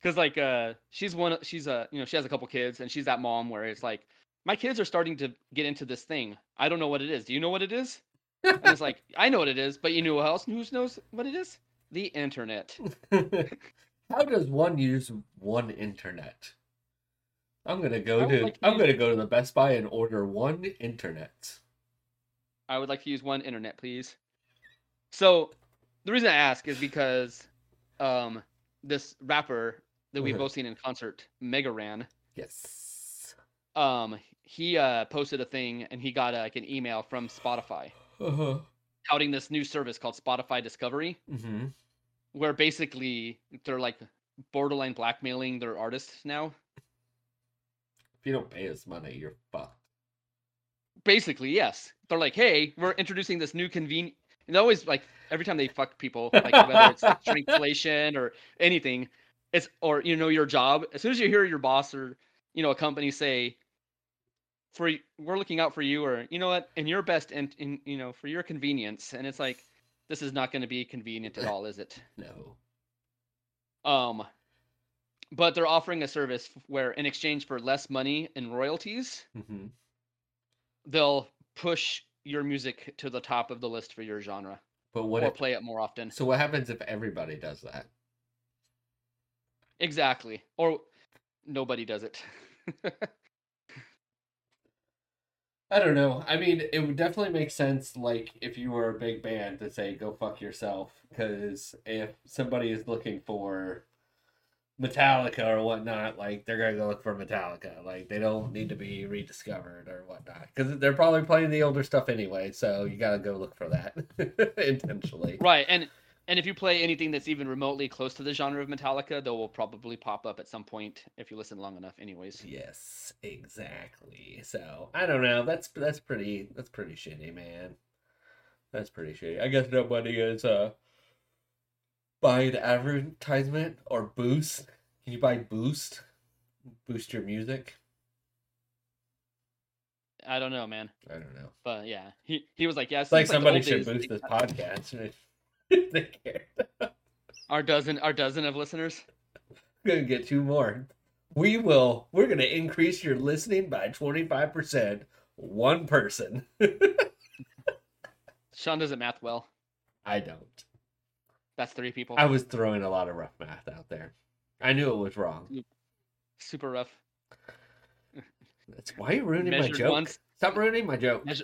because like uh she's one she's a you know she has a couple kids and she's that mom where it's like my kids are starting to get into this thing i don't know what it is do you know what it is and it's like i know what it is but you know who else who knows what it is the internet How does one use one internet? I'm gonna go to like to I'm use- gonna go to the Best Buy and order one internet. I would like to use one internet, please. So, the reason I ask is because um, this rapper that we've Uh-huh. both seen in concert, Mega Ran, Yes. um, he uh, posted a thing and he got uh, like an email from Spotify Uh-huh. touting this new service called Spotify Discovery, Mm-hmm. where basically they're like borderline blackmailing their artists now. If you don't pay us money, you're fucked. Basically, yes. They're like, hey, we're introducing this new convenient. And always like every time they fuck people, like whether it's like shrinkflation or anything, it's or you know your job. As soon as you hear your boss or you know a company say, "For we're looking out for you," or you know what, in your best and in you know for your convenience, and it's like, this is not going to be convenient at all, is it? No. Um, but they're offering a service where, in exchange for less money and royalties, Mm-hmm. they'll push your music to the top of the list for your genre But what or if, play it more often. so what happens if everybody does that? Exactly. Or nobody does it. I don't know. I mean, it would definitely make sense, like, if you were a big band to say, go fuck yourself. Because if somebody is looking for Metallica or whatnot, like, they're to go look for Metallica. Like, they don't need to be rediscovered or whatnot. Because they're probably playing the older stuff anyway, so you got to go look for that intentionally. right. And and if you play anything that's even remotely close to the genre of Metallica, they will probably pop up at some point if you listen long enough anyways. Yes, exactly. So I don't know. That's that's pretty that's pretty shitty, man. That's pretty shitty. I guess nobody is uh buying advertisement or boost. Can you buy boost? Boost your music? I don't know, man. I don't know. But yeah. He he was like, Yeah, It's like the somebody should days, boost this podcast. if they care. Our dozen our dozen of listeners. We're gonna get two more. We will. We're gonna increase your listening by twenty five percent. One person. Sean doesn't math well. I don't. That's three people. I was throwing a lot of rough math out there. I knew it was wrong. Super rough. That's why you're ruining my joke. once. Stop ruining my joke. Measure-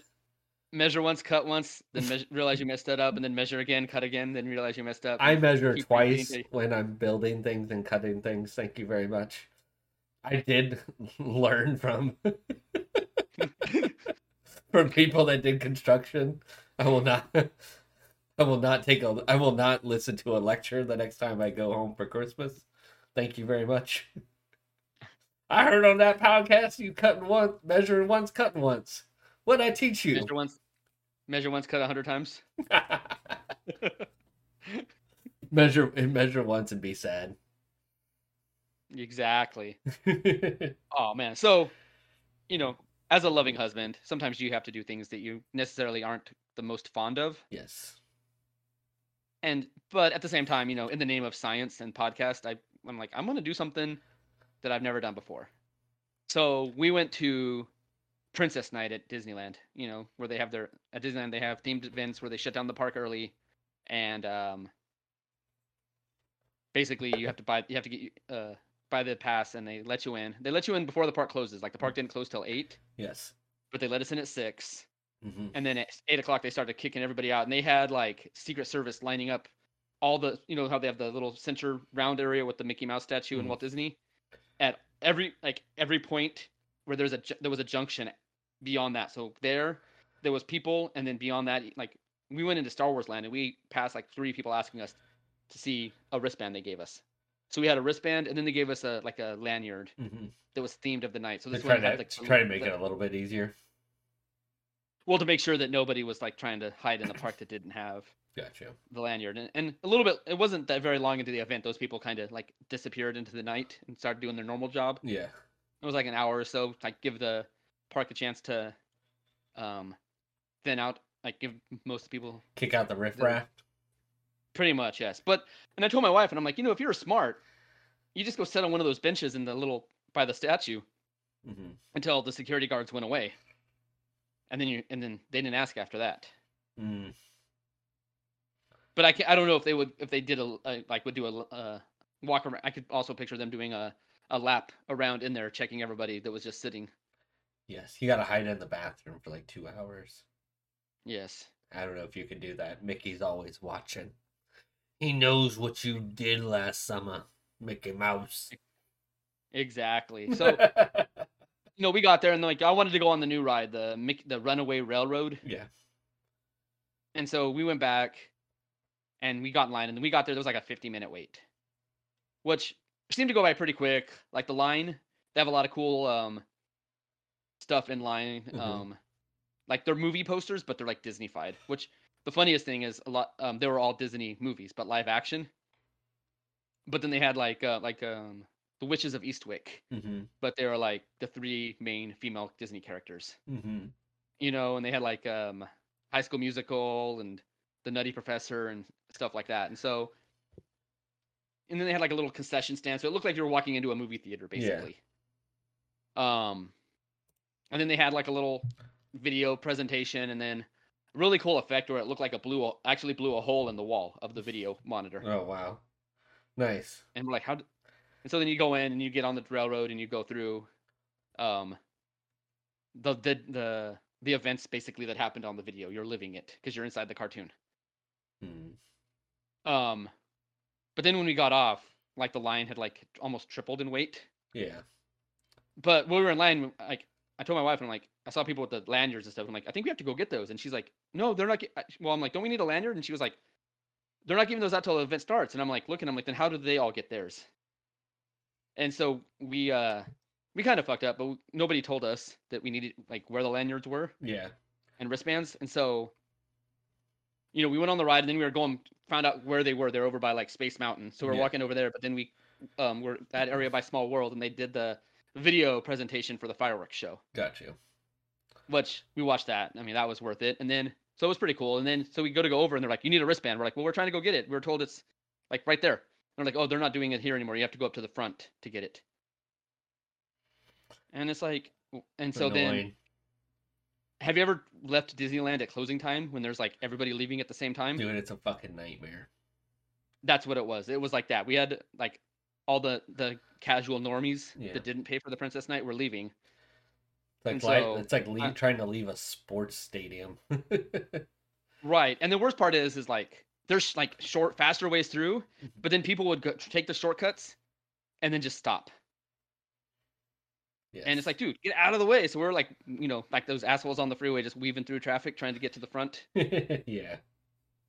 Measure once, cut once, then measure, realize you messed that up, and then measure again, cut again, then realize you messed up. I measure twice when I'm building things and cutting things. Thank you very much. I did learn from from people that did construction. I will not I will not take a I will not listen to a lecture the next time I go home for Christmas. Thank you very much. I heard on that podcast you cutting once, measuring once, cutting once. What I teach you? Measure once, measure once, cut a hundred times. measure and measure once and be sad. Exactly. Oh man. So, you know, as a loving husband, sometimes you have to do things that you necessarily aren't the most fond of. yes. And but at the same time, you know, in the name of science and podcast, I I'm like I'm gonna do something that I've never done before. So we went to Princess Night at Disneyland. You know, where they have their at Disneyland they have themed events where they shut down the park early, and um, basically you have to buy you have to get uh buy the pass and they let you in. They let you in before the park closes. Like the park didn't close till eight, Yes. but they let us in at six. Hmm And then at eight o'clock, they started kicking everybody out, and they had like Secret Service lining up all the, you know, how they have the little center round area with the Mickey Mouse statue and Mhm. Walt Disney. At every like every point where there's a there was a junction beyond that. So there, there was people, and then beyond that, like we went into Star Wars Land, and we passed like three people asking us to see a wristband they gave us. So we had a wristband, and then they gave us a like a lanyard hmm that was themed of the night. So this one to, had like to try to make the- it a little bit easier. Well to make sure that nobody was like trying to hide in the park that didn't have Gotcha. the lanyard and, and a little bit it wasn't that very long into the event those people kind of like disappeared into the night and started doing their normal job Yeah. it was like an hour or so like give the park a chance to um thin out like give most people Kick out the riffraff. pretty much yes but and i told my wife and i'm like you know if you're smart you just go sit on one of those benches in the little by the statue hmm until the security guards went away and then you and then they didn't ask after that Mm. but I, ca- I don't know if they would if they did a, a like would do a, uh, walk around. I could also picture them doing a a lap around in there, checking everybody that was just sitting. Yes, you gotta hide in the bathroom for like two hours. Yes. I don't know if you can do that. Mickey's always watching. He knows what you did last summer, Mickey Mouse. Exactly. So you know, we got there and like I wanted to go on the new ride, the the Runaway Railroad, yeah. and so we went back, and we got in line, and then we got there. There was like a fifty minute wait, which seemed to go by pretty quick. Like the line, they have a lot of cool um stuff in line. Mhm. Um, like they're movie posters, but they're like Disneyfied. Which the funniest thing is a lot. Um, they were all Disney movies, but live action. But then they had like uh, like um the Witches of Eastwick, Mm-hmm. but they were like the three main female Disney characters Mm-hmm. you know, and they had like um High School Musical and The Nutty Professor and stuff like that. And so, and then they had like a little concession stand, so it looked like you were walking into a movie theater, Yeah. basically. Um, and then they had like a little video presentation, and then really cool effect where it looked like a blew a, actually blew a hole in the wall of the video monitor. Oh wow. Nice. And we're like, how? And so then you go in and you get on the railroad and you go through, um, the the the the events basically that happened on the video. You're living it because you're inside the cartoon. Mm. Um, but then when we got off, like the line had like almost tripled in weight. Yeah. But when we were in line, like I told my wife, I'm like, I saw people with the lanyards and stuff. I'm like, I think we have to go get those. And she's like, No, they're not. Get-. Well, I'm like, don't we need a lanyard? And she was like, They're not giving those out till the event starts. And I'm like, looking, I'm like, then how do they all get theirs? And so we uh we kind of fucked up, but nobody told us that we needed like where the lanyards were Yeah. and wristbands. And so, you know, we went on the ride and then we were going, found out where they were. They're over by like Space Mountain. So we're Yeah. walking over there, but then we um were that area by Small World and they did the video presentation for the fireworks show, Got you. which we watched that. I mean, that was worth it. And then, so it was pretty cool. And then, so we go to go over and they're like, you need a wristband. We're like, well, we're trying to go get it. We are told it's like right there. They're like, oh, they're not doing it here anymore. You have to go up to the front to get it. And it's like, and so then have you ever left Disneyland at closing time when there's like everybody leaving at the same time? Dude, it's a fucking nightmare. That's what it was. It was like that. We had like all the the casual normies Yeah. that didn't pay for the Princess Night were leaving. It's like And so, it's like leave, I- trying to leave a sports stadium. Right. And the worst part is is like there's like short faster ways through, but then people would go, take the shortcuts and then just stop. And it's like, dude, get out of the way. So we're like, you know, like those assholes on the freeway just weaving through traffic trying to get to the front. yeah.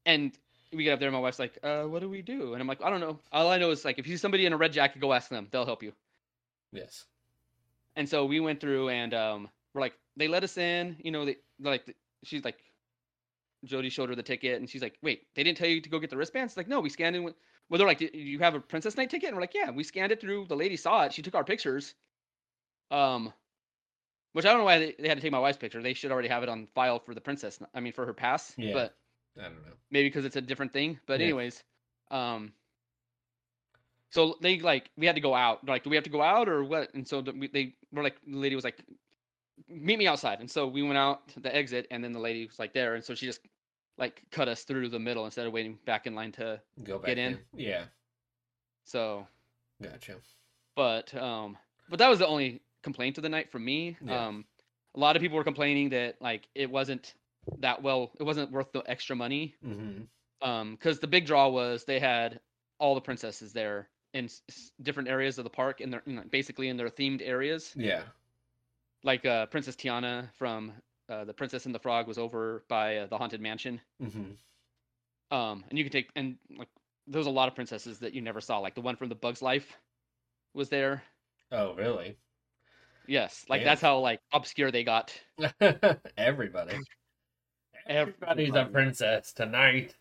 And we get up there and my wife's like, uh, what do we do? And I'm like, I don't know. All I know is like if you see somebody in a red jacket, go ask them. They'll help you. Yes. And so we went through and um, we're like, they let us in, you know, they like, she's like, Jody showed her the ticket and she's like, wait, they didn't tell you to go get the wristbands? Like, no, we scanned in. With, well, they're like, "Do you have a Princess Night ticket? And we're like, yeah, we scanned it through. The lady saw it. She took our pictures. Um, which I don't know why they, they had to take my wife's picture. They should already have it on file for the princess. I mean, for her pass. Yeah. But I don't know. maybe because it's a different thing. But Yeah. anyways, um, so they like we had to go out. Like, do we have to go out or what? And so we, they were like, the lady was like, meet me outside. And so we went out to the exit, and then the lady was like there, and so she just like cut us through the middle instead of waiting back in line to. Go back Get in? Yeah. So, Gotcha. but um, but that was the only complaint of the night for me. Yeah. Um, a lot of people were complaining that like it wasn't that well, it wasn't worth the extra money. Mm-hmm. um because the big draw was they had all the princesses there in s- different areas of the park in their basically in their themed areas Yeah. Like uh princess tiana from uh, the princess and the frog was over by uh, the haunted mansion Mm-hmm. um and you can take and like there was a lot of princesses that you never saw like the one from the bugs life was there Oh, really? yes like Damn. that's how like obscure they got Everybody. Everybody's a princess tonight.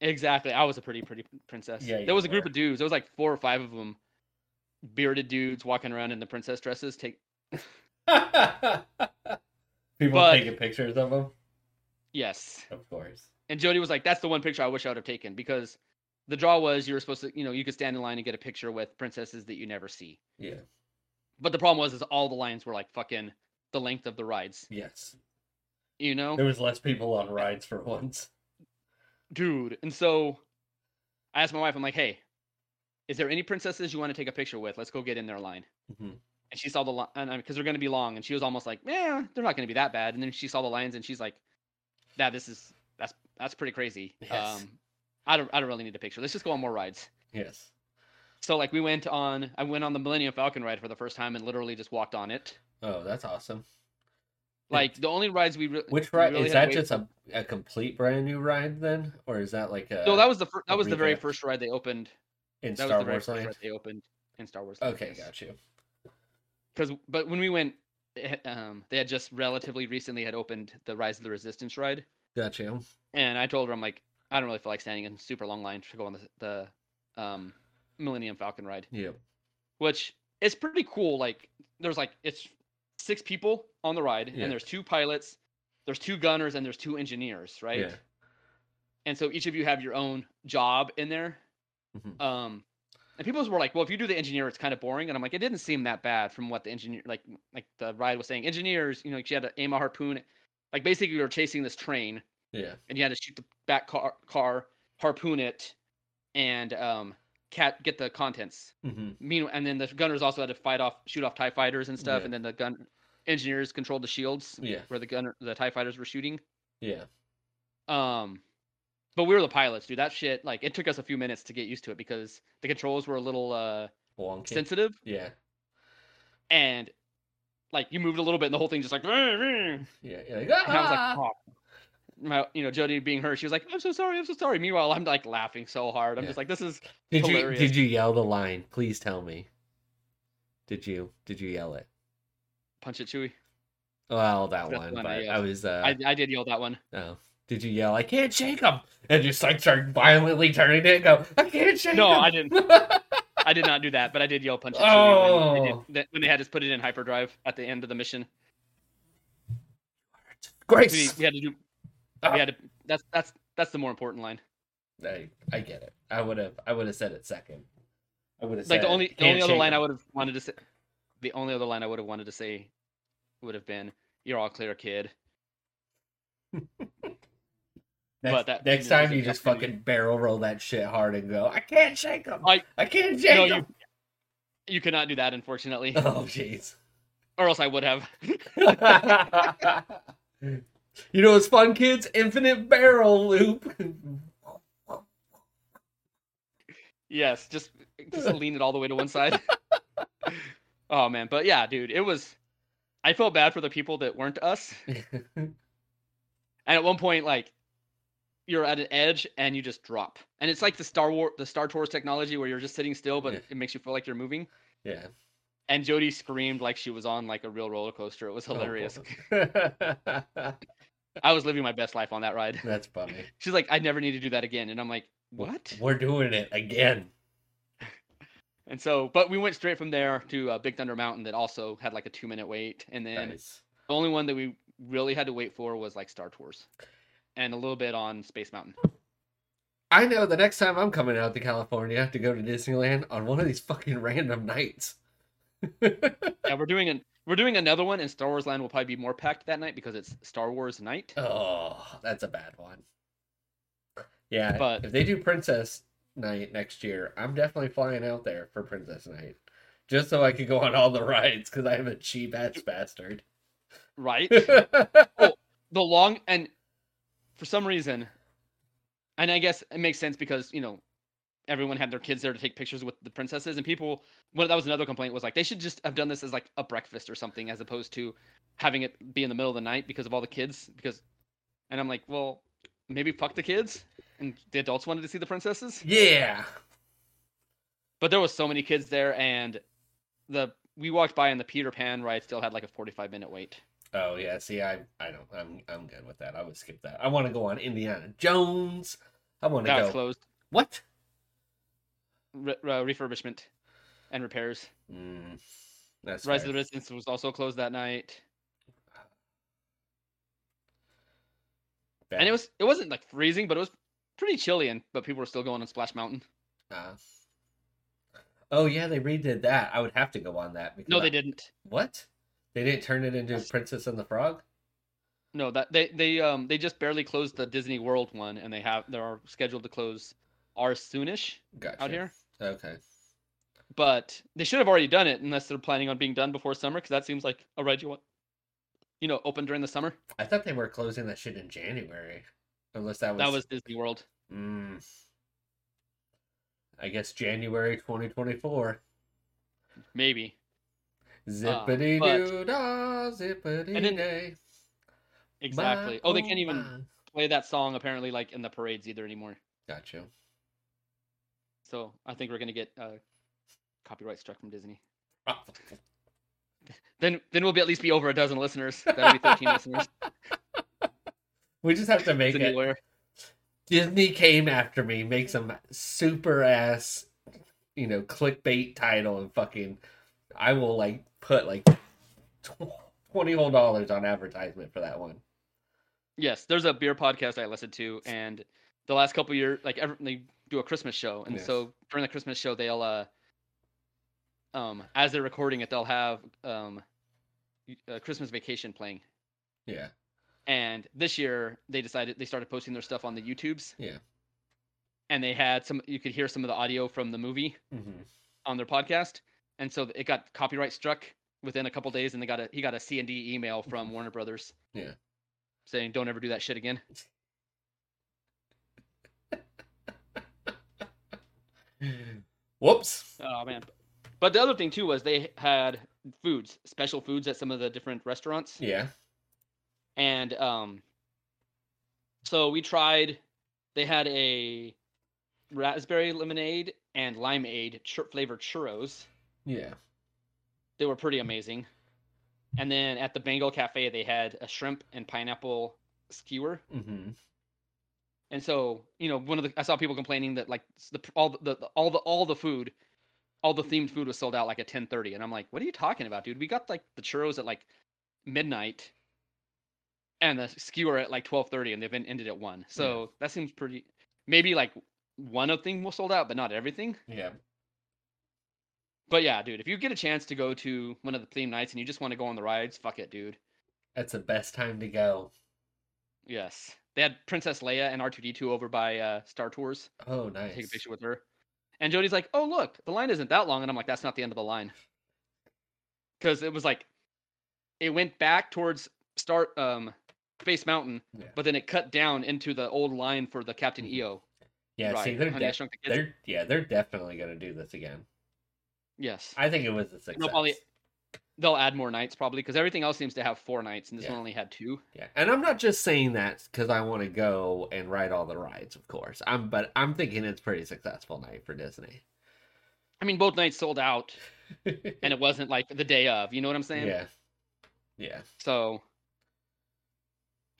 exactly i was a pretty pretty princess Yeah, there was a group of dudes there was like four or five of them bearded dudes walking around in the princess dresses take People But- taking pictures of them. yes Of course. And Jody was like, "That's the one picture I wish I would have taken because the draw was you were supposed to, you know, you could stand in line and get a picture with princesses that you never see. Yeah. But the problem was, is all the lines were like fucking the length of the rides, Yes. you know, There was less people on rides for once. dude. And so I asked my wife, I'm like, "Hey, "Is there any princesses you want to take a picture with? Let's go get in their line." Mhm. And she saw the line, because they're going to be long, and she was almost like, "Yeah, they're not going to be that bad." And then she saw the lines, and she's like, "That this is that's that's pretty crazy. Yes. Um, I don't I don't really need a picture. Let's just go on more rides." Yes. So like we went on, I went on the Millennium Falcon ride for the first time and literally just walked on it. Oh, that's awesome. Like the only rides we re- Which ride really is that? Just a, a complete brand new ride then, or is that like a No, that was the fir- that was the very first ride they opened. in That Star was the very Wars Land? ride they opened in Star Wars. Land, Okay, yes. got you. Because but when we went, um, they had just relatively recently had opened the Rise of the Resistance ride, Got you. and I told her I'm like I don't really feel like standing in super long line to go on the the um, Millennium Falcon ride, Yep. which is pretty cool. Like there's like it's six people on the ride, Yeah. and there's two pilots, there's two gunners, and there's two engineers, right? Yeah. And so each of you have your own job in there. Mhm. Um, and people were like, "Well, if you do the engineer, it's kind of boring." And I'm like, "It didn't seem that bad from what the engineer, like, like the ride was saying. Engineers, you know, like you had to aim a harpoon, like basically you were chasing this train, Yeah. and you had to shoot the back car, car harpoon it, and um, cat get the contents. hmm Meanwhile, and then the gunners also had to fight off, shoot off Tie fighters and stuff, Yeah. and then the gun engineers controlled the shields Yeah. where the gunner, the Tie fighters were shooting. Yeah. Um, but we were the pilots, dude. That shit, like, it took us a few minutes to get used to it because the controls were a little uh Wonky. sensitive, Yeah. and like you moved a little bit, and the whole thing just like, and Yeah. You're like, I was like, "Ah!" oh. My, you know, Jody being her, she was like, "I'm so sorry, I'm so sorry." Meanwhile, I'm like laughing so hard. I'm Yeah. just like, "This is Did you did you yell the line? Please tell me. Did you did you yell it? punch it, Chewie." Well, that That's one, one I but I, was. uh I, I did yell that one. Oh, did you yell? I can't shake him, and just like start violently turning it and go. I can't shake No, him. No, I didn't. I did not do that, but I did yell punch it, Chewie when they, Oh. did, when they had us put it in hyperdrive at the end of the mission. We, Grace. we had to do. We had to. That's that's that's the more important line. I I get it. I would have I would have said it second. I would have like the only the only other line I would have wanted to say the only other line I would have wanted to say would have been you're all clear kid Next, but that next time you just fucking barrel roll that shit hard and go. I can't shake him. I- I can't shake no him. you you cannot do that unfortunately Oh jeez. or else I would have you know what's fun, kids? Infinite barrel loop. yes just just lean it all the way to one side oh man but yeah dude it was I felt bad for the people that weren't us and at one point like you're at an edge and you just drop and it's like the Star War the Star Tours technology where you're just sitting still but Yeah. it makes you feel like you're moving yeah. and Jody screamed like she was on like a real roller coaster. It was Oh, hilarious. That's I was living my best life on that ride. That's funny. She's like, I never need to do that again. And I'm like, what? We're doing it again. And so, but we went straight from there to uh, Big Thunder Mountain that also had like a two minute wait. And then Nice. the only one that we really had to wait for was like Star Tours and a little bit on Space Mountain. I know the next time I'm coming out to California to go to Disneyland on one of these fucking random nights. yeah, we're doing an we're doing another one, and Star Wars Land will probably be more packed that night because it's Star Wars night. oh, that's a bad one. Yeah, But- if they do Princess Night next year, I'm definitely flying out there for Princess Night. Just so I could go on all the rides because I am a cheap ass bastard. Right? the long and for some reason and i guess it makes sense because you know everyone had their kids there to take pictures with the princesses and people well that was another complaint was like they should just have done this as like a breakfast or something as opposed to having it be in the middle of the night because of all the kids because and i'm like well maybe fuck the kids and the adults wanted to see the princesses yeah. but there was so many kids there and the we walked by and the peter pan ride still had like a 45 minute wait Oh yeah. See, I I don't. I'm I'm good with that. I would skip that. I want to go on Indiana Jones. I want to go. was closed What? re- uh, refurbishment and repairs Mm, that's Rise fair. of the Resistance was also closed that night, Bad. and it was it wasn't like freezing, but it was pretty chilly, and but people were still going on Splash Mountain. Uh, oh yeah, they redid that. I would have to go on that. Because No, I- they didn't. What? They didn't turn it into. Princess and the Frog. No, that they they um they just barely closed the Disney World one, and they have they are scheduled to close ours soonish Gotcha. out here. Okay. but they should have already done it unless they're planning on being done before summer because that seems like a ride you want, you know, open during the summer. I thought they were closing that shit in January, unless that was That was Disney World. Mm. I guess January 2024. Maybe. Zippity doo dah, zippity day. Exactly. Oh, they can't even play that song apparently like in the parades either anymore. Got you. So I think we're gonna get uh, copyright struck from Disney. Then then we'll be at least be over a dozen listeners. That'll be thirteen listeners. we just have to make Disney it. Lawyer. Disney came after me, make some super ass, you know, clickbait title and fucking. I will like put like twenty whole dollars on advertisement for that one. Yes, there's a beer podcast I listened to, and the last couple years, like every, they do a Christmas show, and Yes. so during the Christmas show, they'll uh, um, as they're recording it, they'll have um, uh, Christmas Vacation playing. Yeah, And this year, they decided they started posting their stuff on the YouTubes, yeah. and they had some. You could hear some of the audio from the movie hmm on their podcast, and so it got copyright struck within a couple days, and they got a he got a C and D email from Warner Brothers. Yeah. Saying don't ever do that shit again. Whoops. Oh man. But the other thing too was they had foods, special foods at some of the different restaurants. Yeah. And um so we tried they had a raspberry lemonade and limeade chur- flavored churros. Yeah. They were pretty amazing. And then at the Bengal Cafe they had a shrimp and pineapple skewer. hmm And so, you know, one of the I saw people complaining that like the all the, the all the all the food, all the themed food was sold out like at 10:30 and I'm like, "What are you talking about, dude? We got like the churros at like midnight and the skewer at like 12:30 and they've been ended at 1." So, that seems pretty maybe like one of thing was sold out, but not everything. Yeah. But yeah, dude, if you get a chance to go to one of the theme nights and you just want to go on the rides, fuck it, dude. That's the best time to go. Yes. They had Princess Leia and R2D2 over by uh, Star Tours. Oh, nice. take a picture with her. And Jody's like, "Oh, look, the line isn't that long," and I'm like, "That's not the end of the line," because it was like, it went back towards start um Space Mountain, Yeah. but then it cut down into the old line for the Captain Mhm. EO. Yeah, see, they're, de- the they're yeah, they're definitely gonna do this again. Yes, I think it was a success. They'll probably they'll add more nights probably because everything else seems to have four nights, and this Yeah. one only had two. Yeah, and I'm not just saying that because I want to go and ride all the rides, of course. I'm, but I'm thinking it's pretty successful night for Disney. I mean, both nights sold out, and it wasn't like the day of. You know what I'm saying? yeah, yeah. So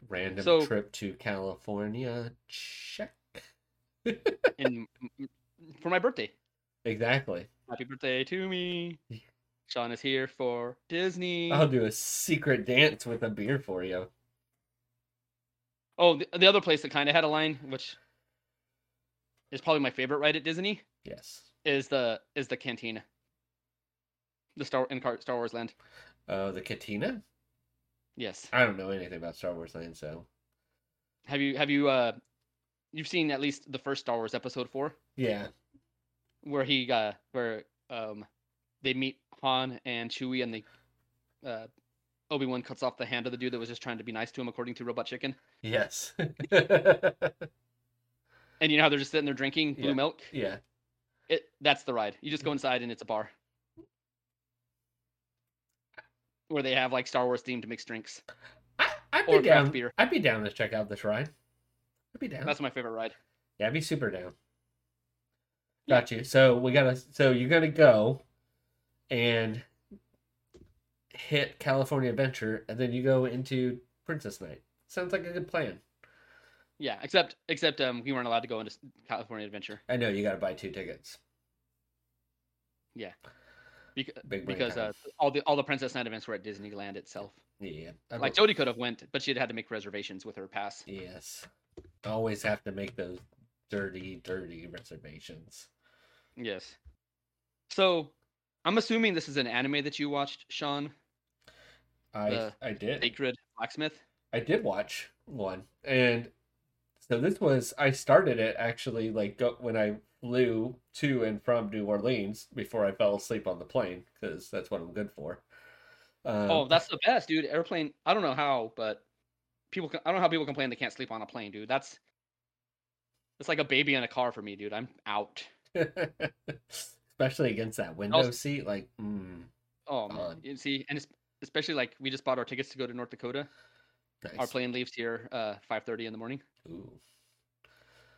Random So- trip to California. Check. in for my birthday. Exactly. Happy birthday to me. Sean is here for Disney. I'll do a secret dance with a beer for you. Oh, the, the other place that kind of had a line, which is probably my favorite ride at Disney, Yes. is the is the cantina. The Star in Star Wars Land. Oh, the Katina. Yes. I don't know anything about Star Wars Land, so Have you have you uh you've seen at least the first Star Wars episode 4 yeah, where he uh where um they meet Han and Chewie and they uh Obi-Wan cuts off the hand of the dude that was just trying to be nice to him according to Robot Chicken. yes, And you know how they're just sitting there drinking blue Yeah. milk? yeah. It that's the ride. You just go inside and it's a bar. Where they have like Star Wars themed mixed drinks. I, I'd be down. beer. I'd be down to check out this ride. I'd be down. That's my favorite ride. Yeah, I'd be super down. Yeah. Got you. So we gotta. So you're gonna go, and hit California Adventure, and then you go into Princess Night. Sounds like a good plan. Yeah, except except um we weren't allowed to go into California Adventure I know you gotta buy two tickets. because Big because uh all the all the Princess Night events were at Disneyland itself. yeah. Like Jody could have went, but she'd had to make reservations with her pass. Yes. Always have to make those dirty, dirty reservations. Yes. So, I'm assuming this is an anime that you watched, Sean, I The I did. Sacred Blacksmith. I did watch one, and so this was I started it actually like go, when I flew to and from New Orleans before I fell asleep on the plane because that's what I'm good for. Um, oh, that's the best, dude. Airplane. I don't know how, but people. I don't know how people complain they can't sleep on a plane, dude. That's it's like a baby in a car for me, dude. I'm out. Especially against that window seat, like. Mm, oh man, you see, and especially like we just bought our tickets to go to North Dakota. Nice. Our plane leaves here uh 5:30 in the morning. Ooh.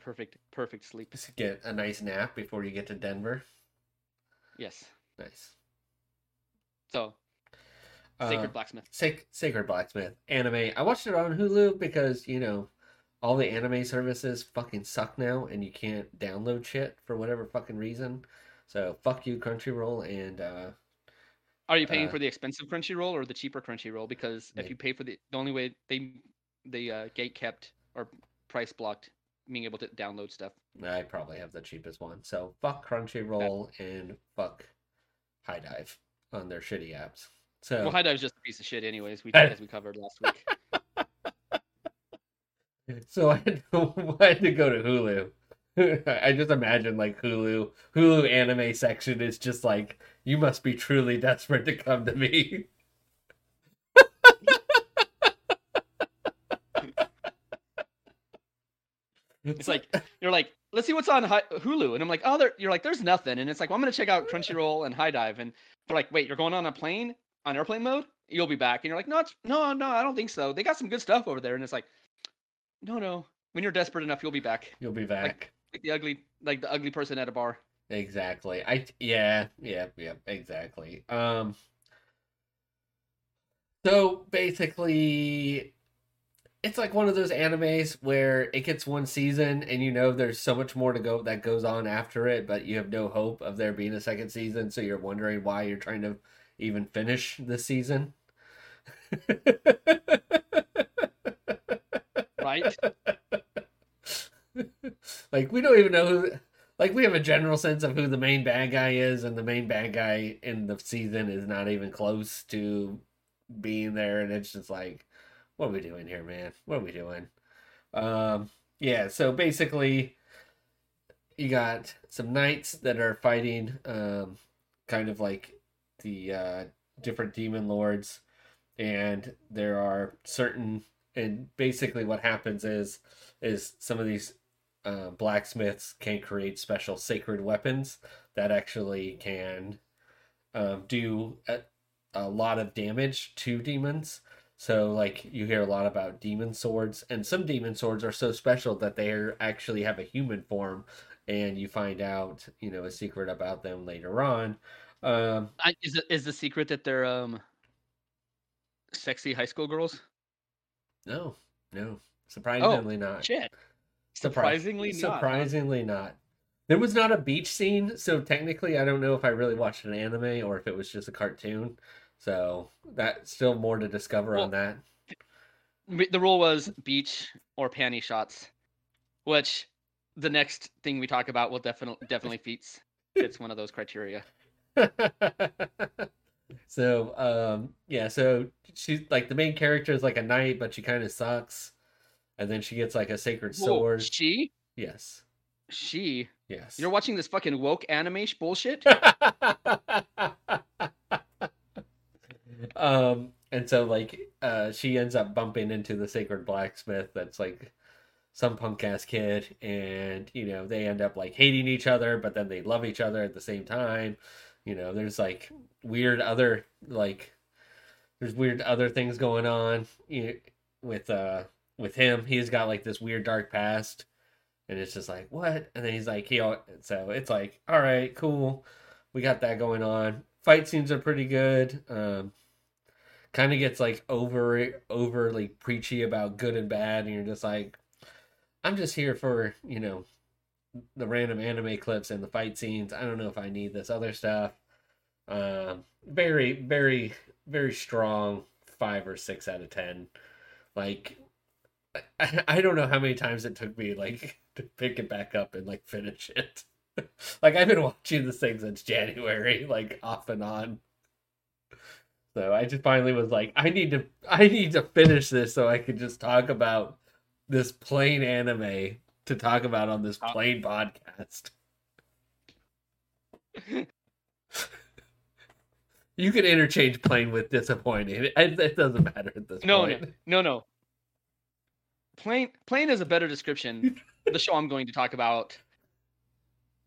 Perfect, perfect sleep. Just get a nice nap before you get to Denver. Yes. Nice. So, Sacred uh, Blacksmith. Sac- Sacred Blacksmith anime. I watched it on Hulu because you know all the anime services fucking suck now, and you can't download shit for whatever fucking reason. So fuck you, Crunchyroll, and uh, are you paying uh, for the expensive Crunchyroll or the cheaper Crunchyroll? Because if you pay for the the only way they they uh, gate kept or price blocked being able to download stuff. I probably have the cheapest one. So fuck Crunchyroll and fuck HIDIVE on their shitty apps. So well, HIDIVE's just a piece of shit, anyways. We as we covered last week. so I had, to, I had to go to Hulu. I just imagine like Hulu, Hulu anime section is just like you must be truly desperate to come to me. It's like you're like, let's see what's on Hulu, and I'm like, oh, there. You're like, there's nothing, and it's like, well, I'm gonna check out Crunchyroll and HIDIVE and they're like, wait, you're going on a plane on airplane mode? You'll be back, and you're like, no, no, no, I don't think so. They got some good stuff over there, and it's like, no, no. When you're desperate enough, you'll be back. You'll be back. Like, like the ugly, like the ugly person at a bar. Exactly. I yeah yeah yeah exactly. Um. So basically, it's like one of those animes where it gets one season and you know there's so much more to go that goes on after it, but you have no hope of there being a second season, so you're wondering why you're trying to even finish the season. right? like we don't even know who like we have a general sense of who the main bad guy is and the main bad guy in the season is not even close to being there and it's just like what are we doing here, man? What are we doing? Um, yeah, so basically, you got some knights that are fighting, um, kind of like the uh, different demon lords, and there are certain, and basically what happens is, is some of these uh, blacksmiths can create special sacred weapons that actually can um, do a, a lot of damage to demons so like you hear a lot about demon swords, and some demon swords are so special that they actually have a human form, and you find out you know a secret about them later on. Um, I, is it is the secret that they're um sexy high school girls? No, no, surprisingly oh, not. Shit. Surprisingly, Surpri- not. Surprisingly not. There was not a beach scene, so technically, I don't know if I really watched an anime or if it was just a cartoon. So that's still more to discover well, on that. The rule was beach or panty shots, which the next thing we talk about will definitely definitely fits fits one of those criteria. so um yeah, so she's like the main character is like a knight, but she kind of sucks, and then she gets like a sacred sword. she yes, she yes. You're watching this fucking woke anime bullshit. um, and so like uh, she ends up bumping into the sacred blacksmith that's like some punk ass kid, and you know they end up like hating each other, but then they love each other at the same time. You know, there's like weird other like there's weird other things going on with uh with him. He's got like this weird dark past, and it's just like what? And then he's like he so it's like all right, cool, we got that going on. Fight scenes are pretty good. Um, kind of gets like over overly preachy about good and bad and you're just like i'm just here for you know the random anime clips and the fight scenes. I don't know if i need this other stuff. Um very very very strong five or six out of ten. Like I, I don't know how many times it took me like to pick it back up and like finish it. Like i've been watching this thing since january like off and on. So I just finally was like, I need to, I need to finish this so I can just talk about this plain anime to talk about on this uh, plain podcast. You can interchange plain with disappointing. It, it doesn't matter at this No, no, no, no. Plain, plain is a better description. the show I'm going to talk about.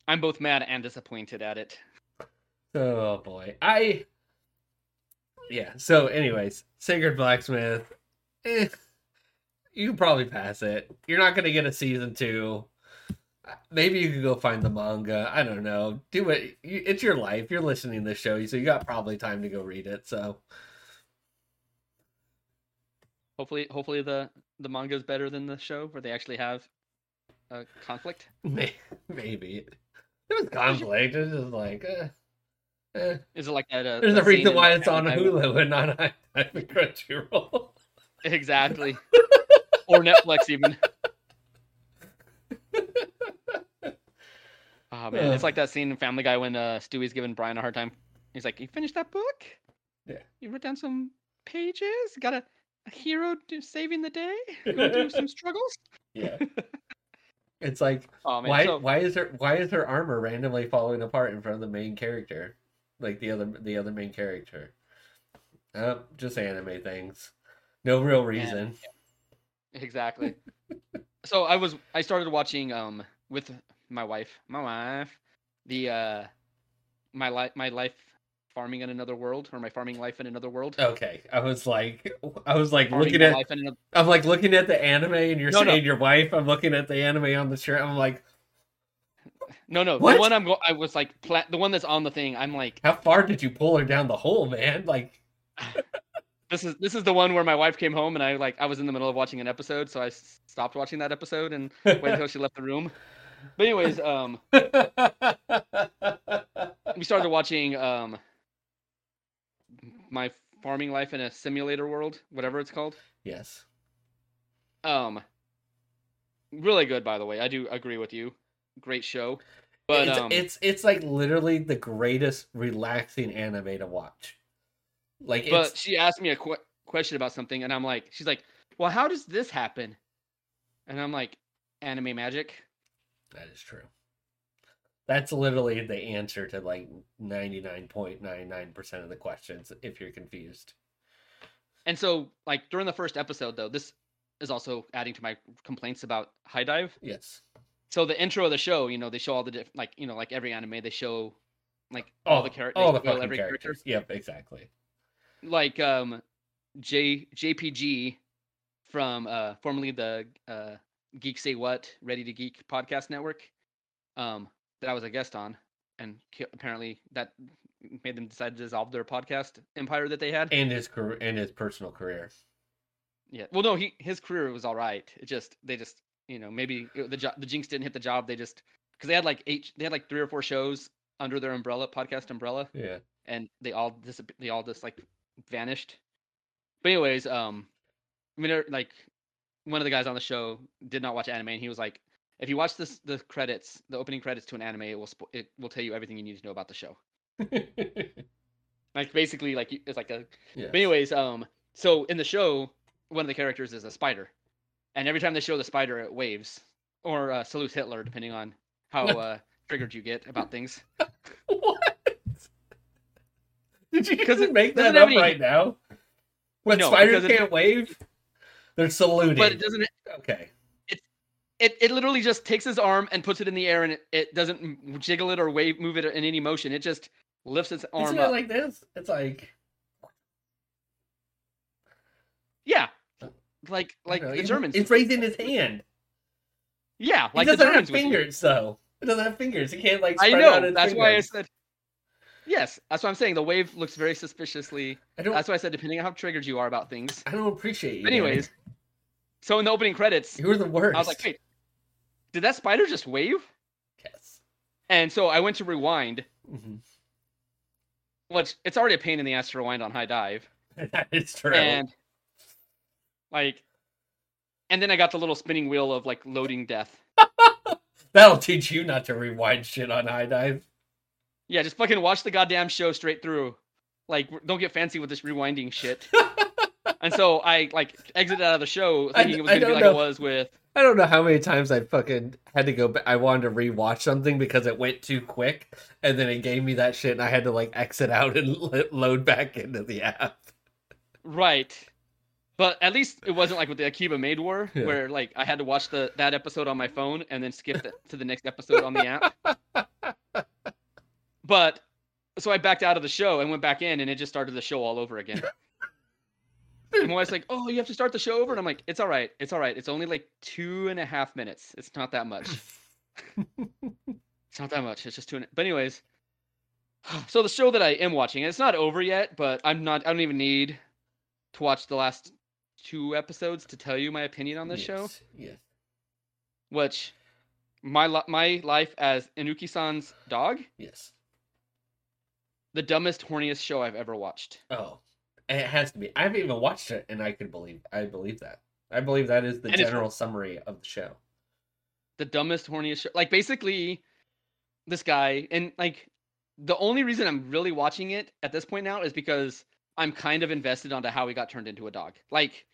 I'm both mad and disappointed at it. Oh boy. I Yeah, so anyways, Sacred Blacksmith. Eh, you can probably pass it. You're not gonna get a season two. Maybe you could go find the manga. I don't know. Do it. It's your life. You're listening to the show, so you got probably time to go read it. So Hopefully, hopefully the the manga is better than the show, where they actually have a conflict. maybe it was conflict. It's just like, eh, eh. Is it like that? Uh, there's a reason why it's on Hulu and not on Crunchyroll. Exactly. or Netflix even. Oh man, it's Uh. like that scene in Family Guy when uh, Stewie's giving Brian a hard time. He's like, "You finished that book? Yeah. You wrote down some pages. Got a, a hero do, saving the day. Go through some struggles." yeah. It's like Oh man, why so, why is her why is her armor randomly falling apart in front of the main character like the other the other main character uh, just anime things no real reason exactly. so I was I started watching um with my wife, my wife, the uh my life my life farming in another world or my farming life in another world. okay i was like i was like Farming looking at life in another, i'm like looking at the anime and you're No, no. saying your wife i'm looking at the anime on the shirt i'm like no no What? the one I'm go I was like pla- the one that's on the thing. I'm like how far did you pull her down the hole man like this is this is the one where my wife came home and I like I was in the middle of watching an episode, so I stopped watching that episode and waited until she left the room. But anyways, um, we started watching um, my farming life in a simulator world, whatever it's called. yes Um, really good, by the way. I do agree with you. Great show. But it's, um, it's it's like literally the greatest relaxing anime to watch like but she asked me a que- question about something, and I'm like, she's like, well, how does this happen? And I'm like, anime magic. That is true. That's literally the answer to like 99.99% of the questions if you're confused. And so, like during the first episode, though, this is also adding to my complaints about HIDIVE. Yes. So the intro of the show, you know, they show all the diff- like, you know, like every anime, they show like all the characters, All the spoil fucking every character. characters. Yep, exactly. Like um, J JPG from uh formerly the uh Geek Say What Ready to Geek podcast network, um, that I was a guest on, and apparently that made them decide to dissolve their podcast empire that they had. And his career and his personal career. Yeah. Well, no, he his career was all right. It just they just you know maybe it- the jo- the Jinx didn't hit the job. They just because they had like eight they had like three or four shows under their umbrella podcast umbrella, Yeah. and they all dis they all just like vanished. But anyways, um, I mean like one of the guys on the show did not watch anime, and he was like, if you watch this the credits, the opening credits to an anime, it will spo- it will tell you everything you need to know about the show. Like basically like it's like a yeah. but anyways, um, so in the show, one of the characters is a spider, and every time they show the spider, it waves or uh, salutes Hitler, depending on how uh, triggered you get about things. what? Did you just make that up any- right now? When No, spiders can't wave? They're saluting. But it doesn't. okay. It, it literally just takes his arm and puts it in the air, and it, it doesn't jiggle it or wave move it in any motion. It just lifts its arm Isn't up. it like this? It's like yeah, like like the Germans. It's raising his hand. yeah, like the doesn't have Germans would do. fingers, though. He doesn't have fingers. He can't like. I Spread know. That's why I said. Yes, that's what I'm saying. The wave looks very suspiciously. I don't. That's why I said depending on how triggered you are about things. I don't appreciate you. Anyways, so in the opening credits, you're the worst. I was like, wait, did that spider just wave? Yes. And so I went to rewind, Mhm. which it's already a pain in the ass to rewind on HIDIVE. that is true. And like, and then I got the little spinning wheel of like loading death. That'll teach you not to rewind shit on HIDIVE. Yeah, just fucking watch the goddamn show straight through. Like, don't get fancy with this rewinding shit. and so I like exited out of the show I- thinking it was gonna be like know. it was with I don't know how many times I fucking had to go back. I wanted to rewatch something because it went too quick, and then it gave me that shit, and I had to like exit out and lo- load back into the app. right. But at least it wasn't like with the Akiba Maid War, Yeah. where like I had to watch the that episode on my phone and then skip the, to the next episode on the app. But so I backed out of the show and went back in, and it just started the show all over again. and my wife's like, "Oh, you have to start the show over," and I'm like, "It's all right, it's all right. It's only like two and a half minutes. It's not that much. it's not that much. It's just two. And... But anyways, so the show that I am watching, and it's not over yet, but I'm not. I don't even need to watch the last two episodes to tell you my opinion on this show. Yes, Yes. Which my li- my life as Inukai-san's dog, Yes. The dumbest, horniest show I've ever watched. Oh, it has to be. I haven't even watched it, and I could believe. I believe that. I believe that is the And general summary of the show. the dumbest, horniest show. Like basically, this guy and like the only reason I'm really watching it at this point now is because I'm kind of invested onto how he got turned into a dog. Like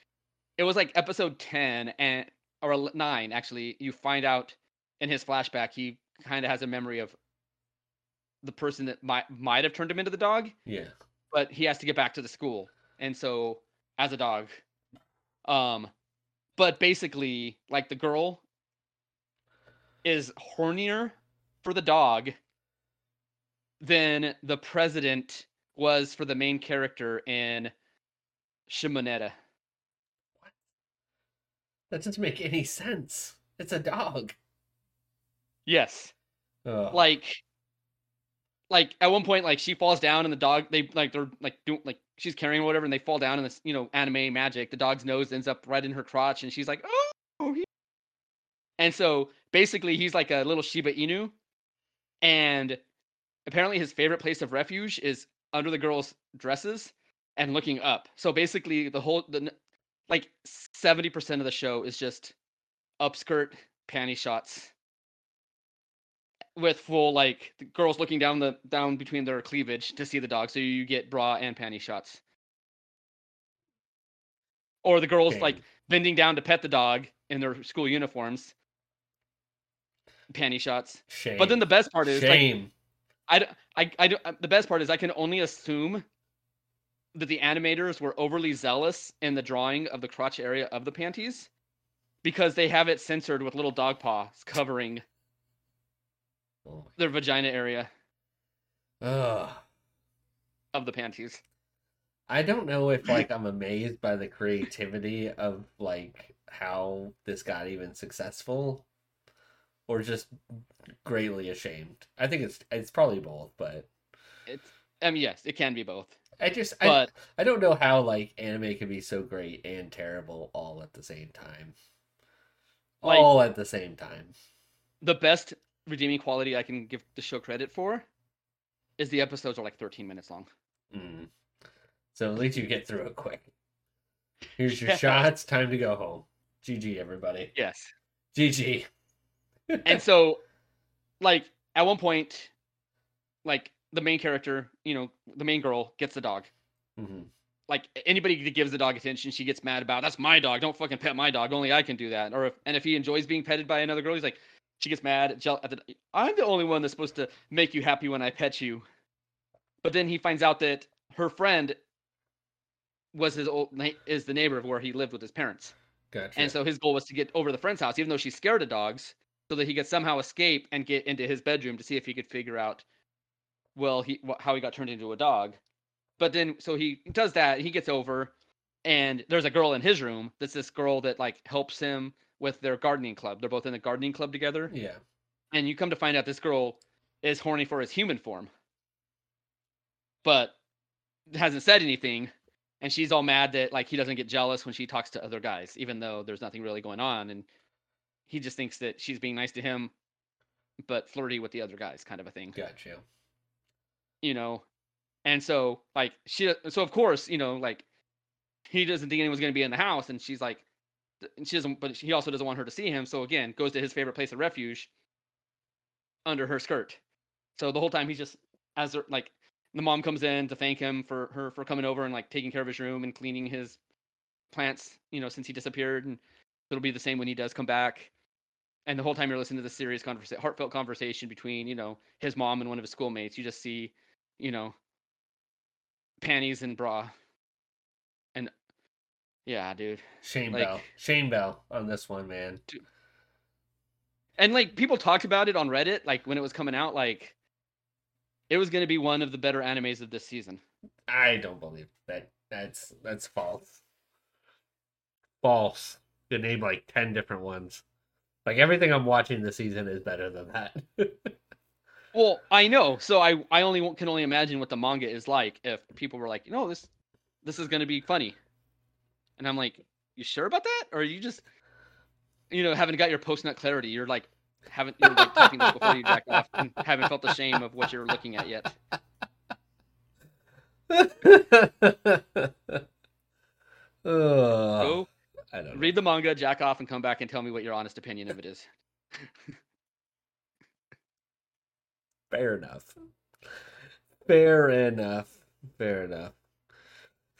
it was like episode ten and or nine actually. You find out in his flashback he kind of has a memory of the person that might might have turned him into the dog Yeah. but he has to get back to the school and so as a dog um but basically like the girl is hornier for the dog than the president was for the main character in Shimoneta. What? That doesn't make any sense. It's a dog. Yes. Like like at one point like she falls down and the dog they like they're like doing like she's carrying whatever and they fall down and this you know anime magic the dog's nose ends up right in her crotch and she's like oh he-" and so basically he's like a little shiba inu and apparently his favorite place of refuge is under the girls dresses and looking up. So basically the whole the like 70% of the show is just upskirt panty shots with full like the girls looking down the down between their cleavage to see the dog so you get bra and panty shots. Or the girls like bending down to pet the dog in their school uniforms. Panty shots. Shame. but then the best part is like I, I, I, the best part is I can only assume that the animators were overly zealous in the drawing of the crotch area of the panties because they have it censored with little dog paws covering Oh. their vagina area Ugh. of the panties. I don't know if like I'm amazed by the creativity of like how this got even successful or just greatly ashamed. I think it's it's probably both, but It's, I mean, yes, it can be both, I just I, but I don't know how like anime can be so great and terrible all at the same time. Like- all at the same time. the best redeeming quality I can give the show credit for is the episodes are like 13 minutes long. Mm. So at least you get through it quick. Here's your Yeah. shots. Time to go home. GG, everybody. Yes. GG. and so like at one point like the main character you know the main girl gets the dog Mhm. like anybody that gives the dog attention she gets mad about that's my dog don't fucking pet my dog only i can do that or if and if he enjoys being petted by another girl he's like she gets mad at the, i'm the only one that's supposed to make you happy when i pet you but then he finds out that her friend was his old is the neighbor of where he lived with his parents Gotcha. and so his goal was to get over to the friend's house, even though she's scared of dogs, so that he could somehow escape and get into his bedroom to see if he could figure out, well, he how he got turned into a dog. But then, so he does that. He gets over, and there's a girl in his room. That's this girl that like helps him with their gardening club. They're both in the gardening club together. yeah. And you come to find out this girl is horny for his human form, but hasn't said anything. And she's all mad that like he doesn't get jealous when she talks to other guys, even though there's nothing really going on. And he just thinks that she's being nice to him, but flirty with the other guys, kind of a thing, Gotcha. you know. And so like she, so of course you know like he doesn't think anyone's gonna be in the house, and she's like, and she doesn't, but he also doesn't want her to see him. So again, goes to his favorite place of refuge under her skirt. So the whole time he's just as like the mom comes in to thank him for her for coming over and like taking care of his room and cleaning his plants, you know, since he disappeared, and it'll be the same when he does come back. And the whole time you're listening to the serious conversation, heartfelt conversation between, you know, his mom and one of his schoolmates, you just see, you know, panties and bra. Yeah, dude. Shame Like- bell. Shame bell on this one, man. And like people talked about it on Reddit, like when it was coming out, like it was gonna be one of the better animes of this season. I don't believe that. That's that's false. False. You name like ten different ones. Like everything I'm watching this season is better than that. Well, I know. So I I only can only imagine what the manga is like if people were like, you know, this this is gonna be funny, and I'm like, you sure about that, or are you just, you know, haven't got your post nut clarity? You're like, haven't you're like typing this before you jack off and haven't felt the shame of what you're looking at yet. oh, Go I don't know. read the manga, jack off, and come back and tell me what your honest opinion of it is. Fair enough. Fair enough. Fair enough.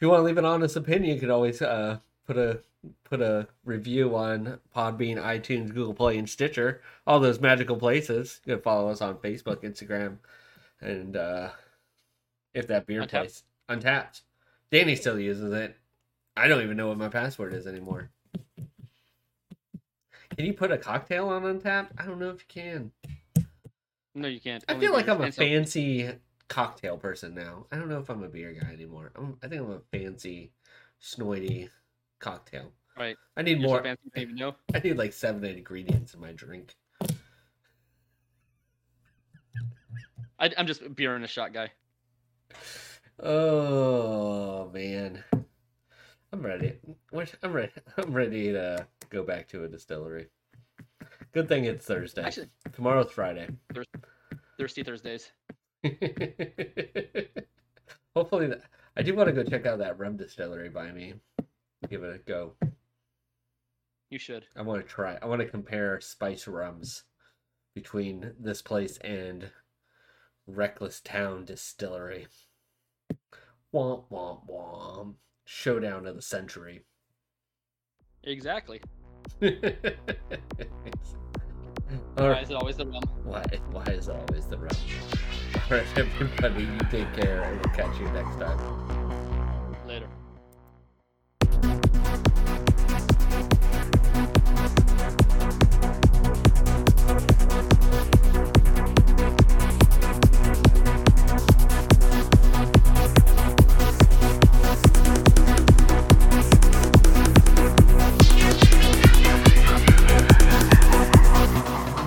If you want to leave an honest opinion, you can always uh, put a put a review on Podbean, iTunes, Google Play, and Stitcher. All those magical places. You can follow us on Facebook, Instagram, and uh, if that beer Untappd. place Untappd. Danny still uses it. I don't even know what my password is anymore. Can you put a cocktail on Untappd? I don't know if you can. No, you can't. I Only feel like beers I'm a and so- fancy cocktail person now. I don't know if I'm a beer guy anymore. I'm, I think I'm a fancy, snoity cocktail. Right. I need You're so more. fancy you don't know. I need like seven ingredients in my drink. I, I'm just a beer and a shot guy. Oh man, I'm ready. I'm ready. I'm ready to go back to a distillery. Good thing it's Thursday. Actually, Tomorrow's Friday. Thirsty Thursdays. Hopefully, that, I do want to go check out that rum distillery by me. Give it a go. You should. I want to try. I want to compare spice rums between this place and Reckless Town Distillery. Womp womp womp. Showdown of the century. Exactly. All Why right. is it always the rum? Why? Why is it always the rum? Right, everybody. You take care, and we'll catch you next time.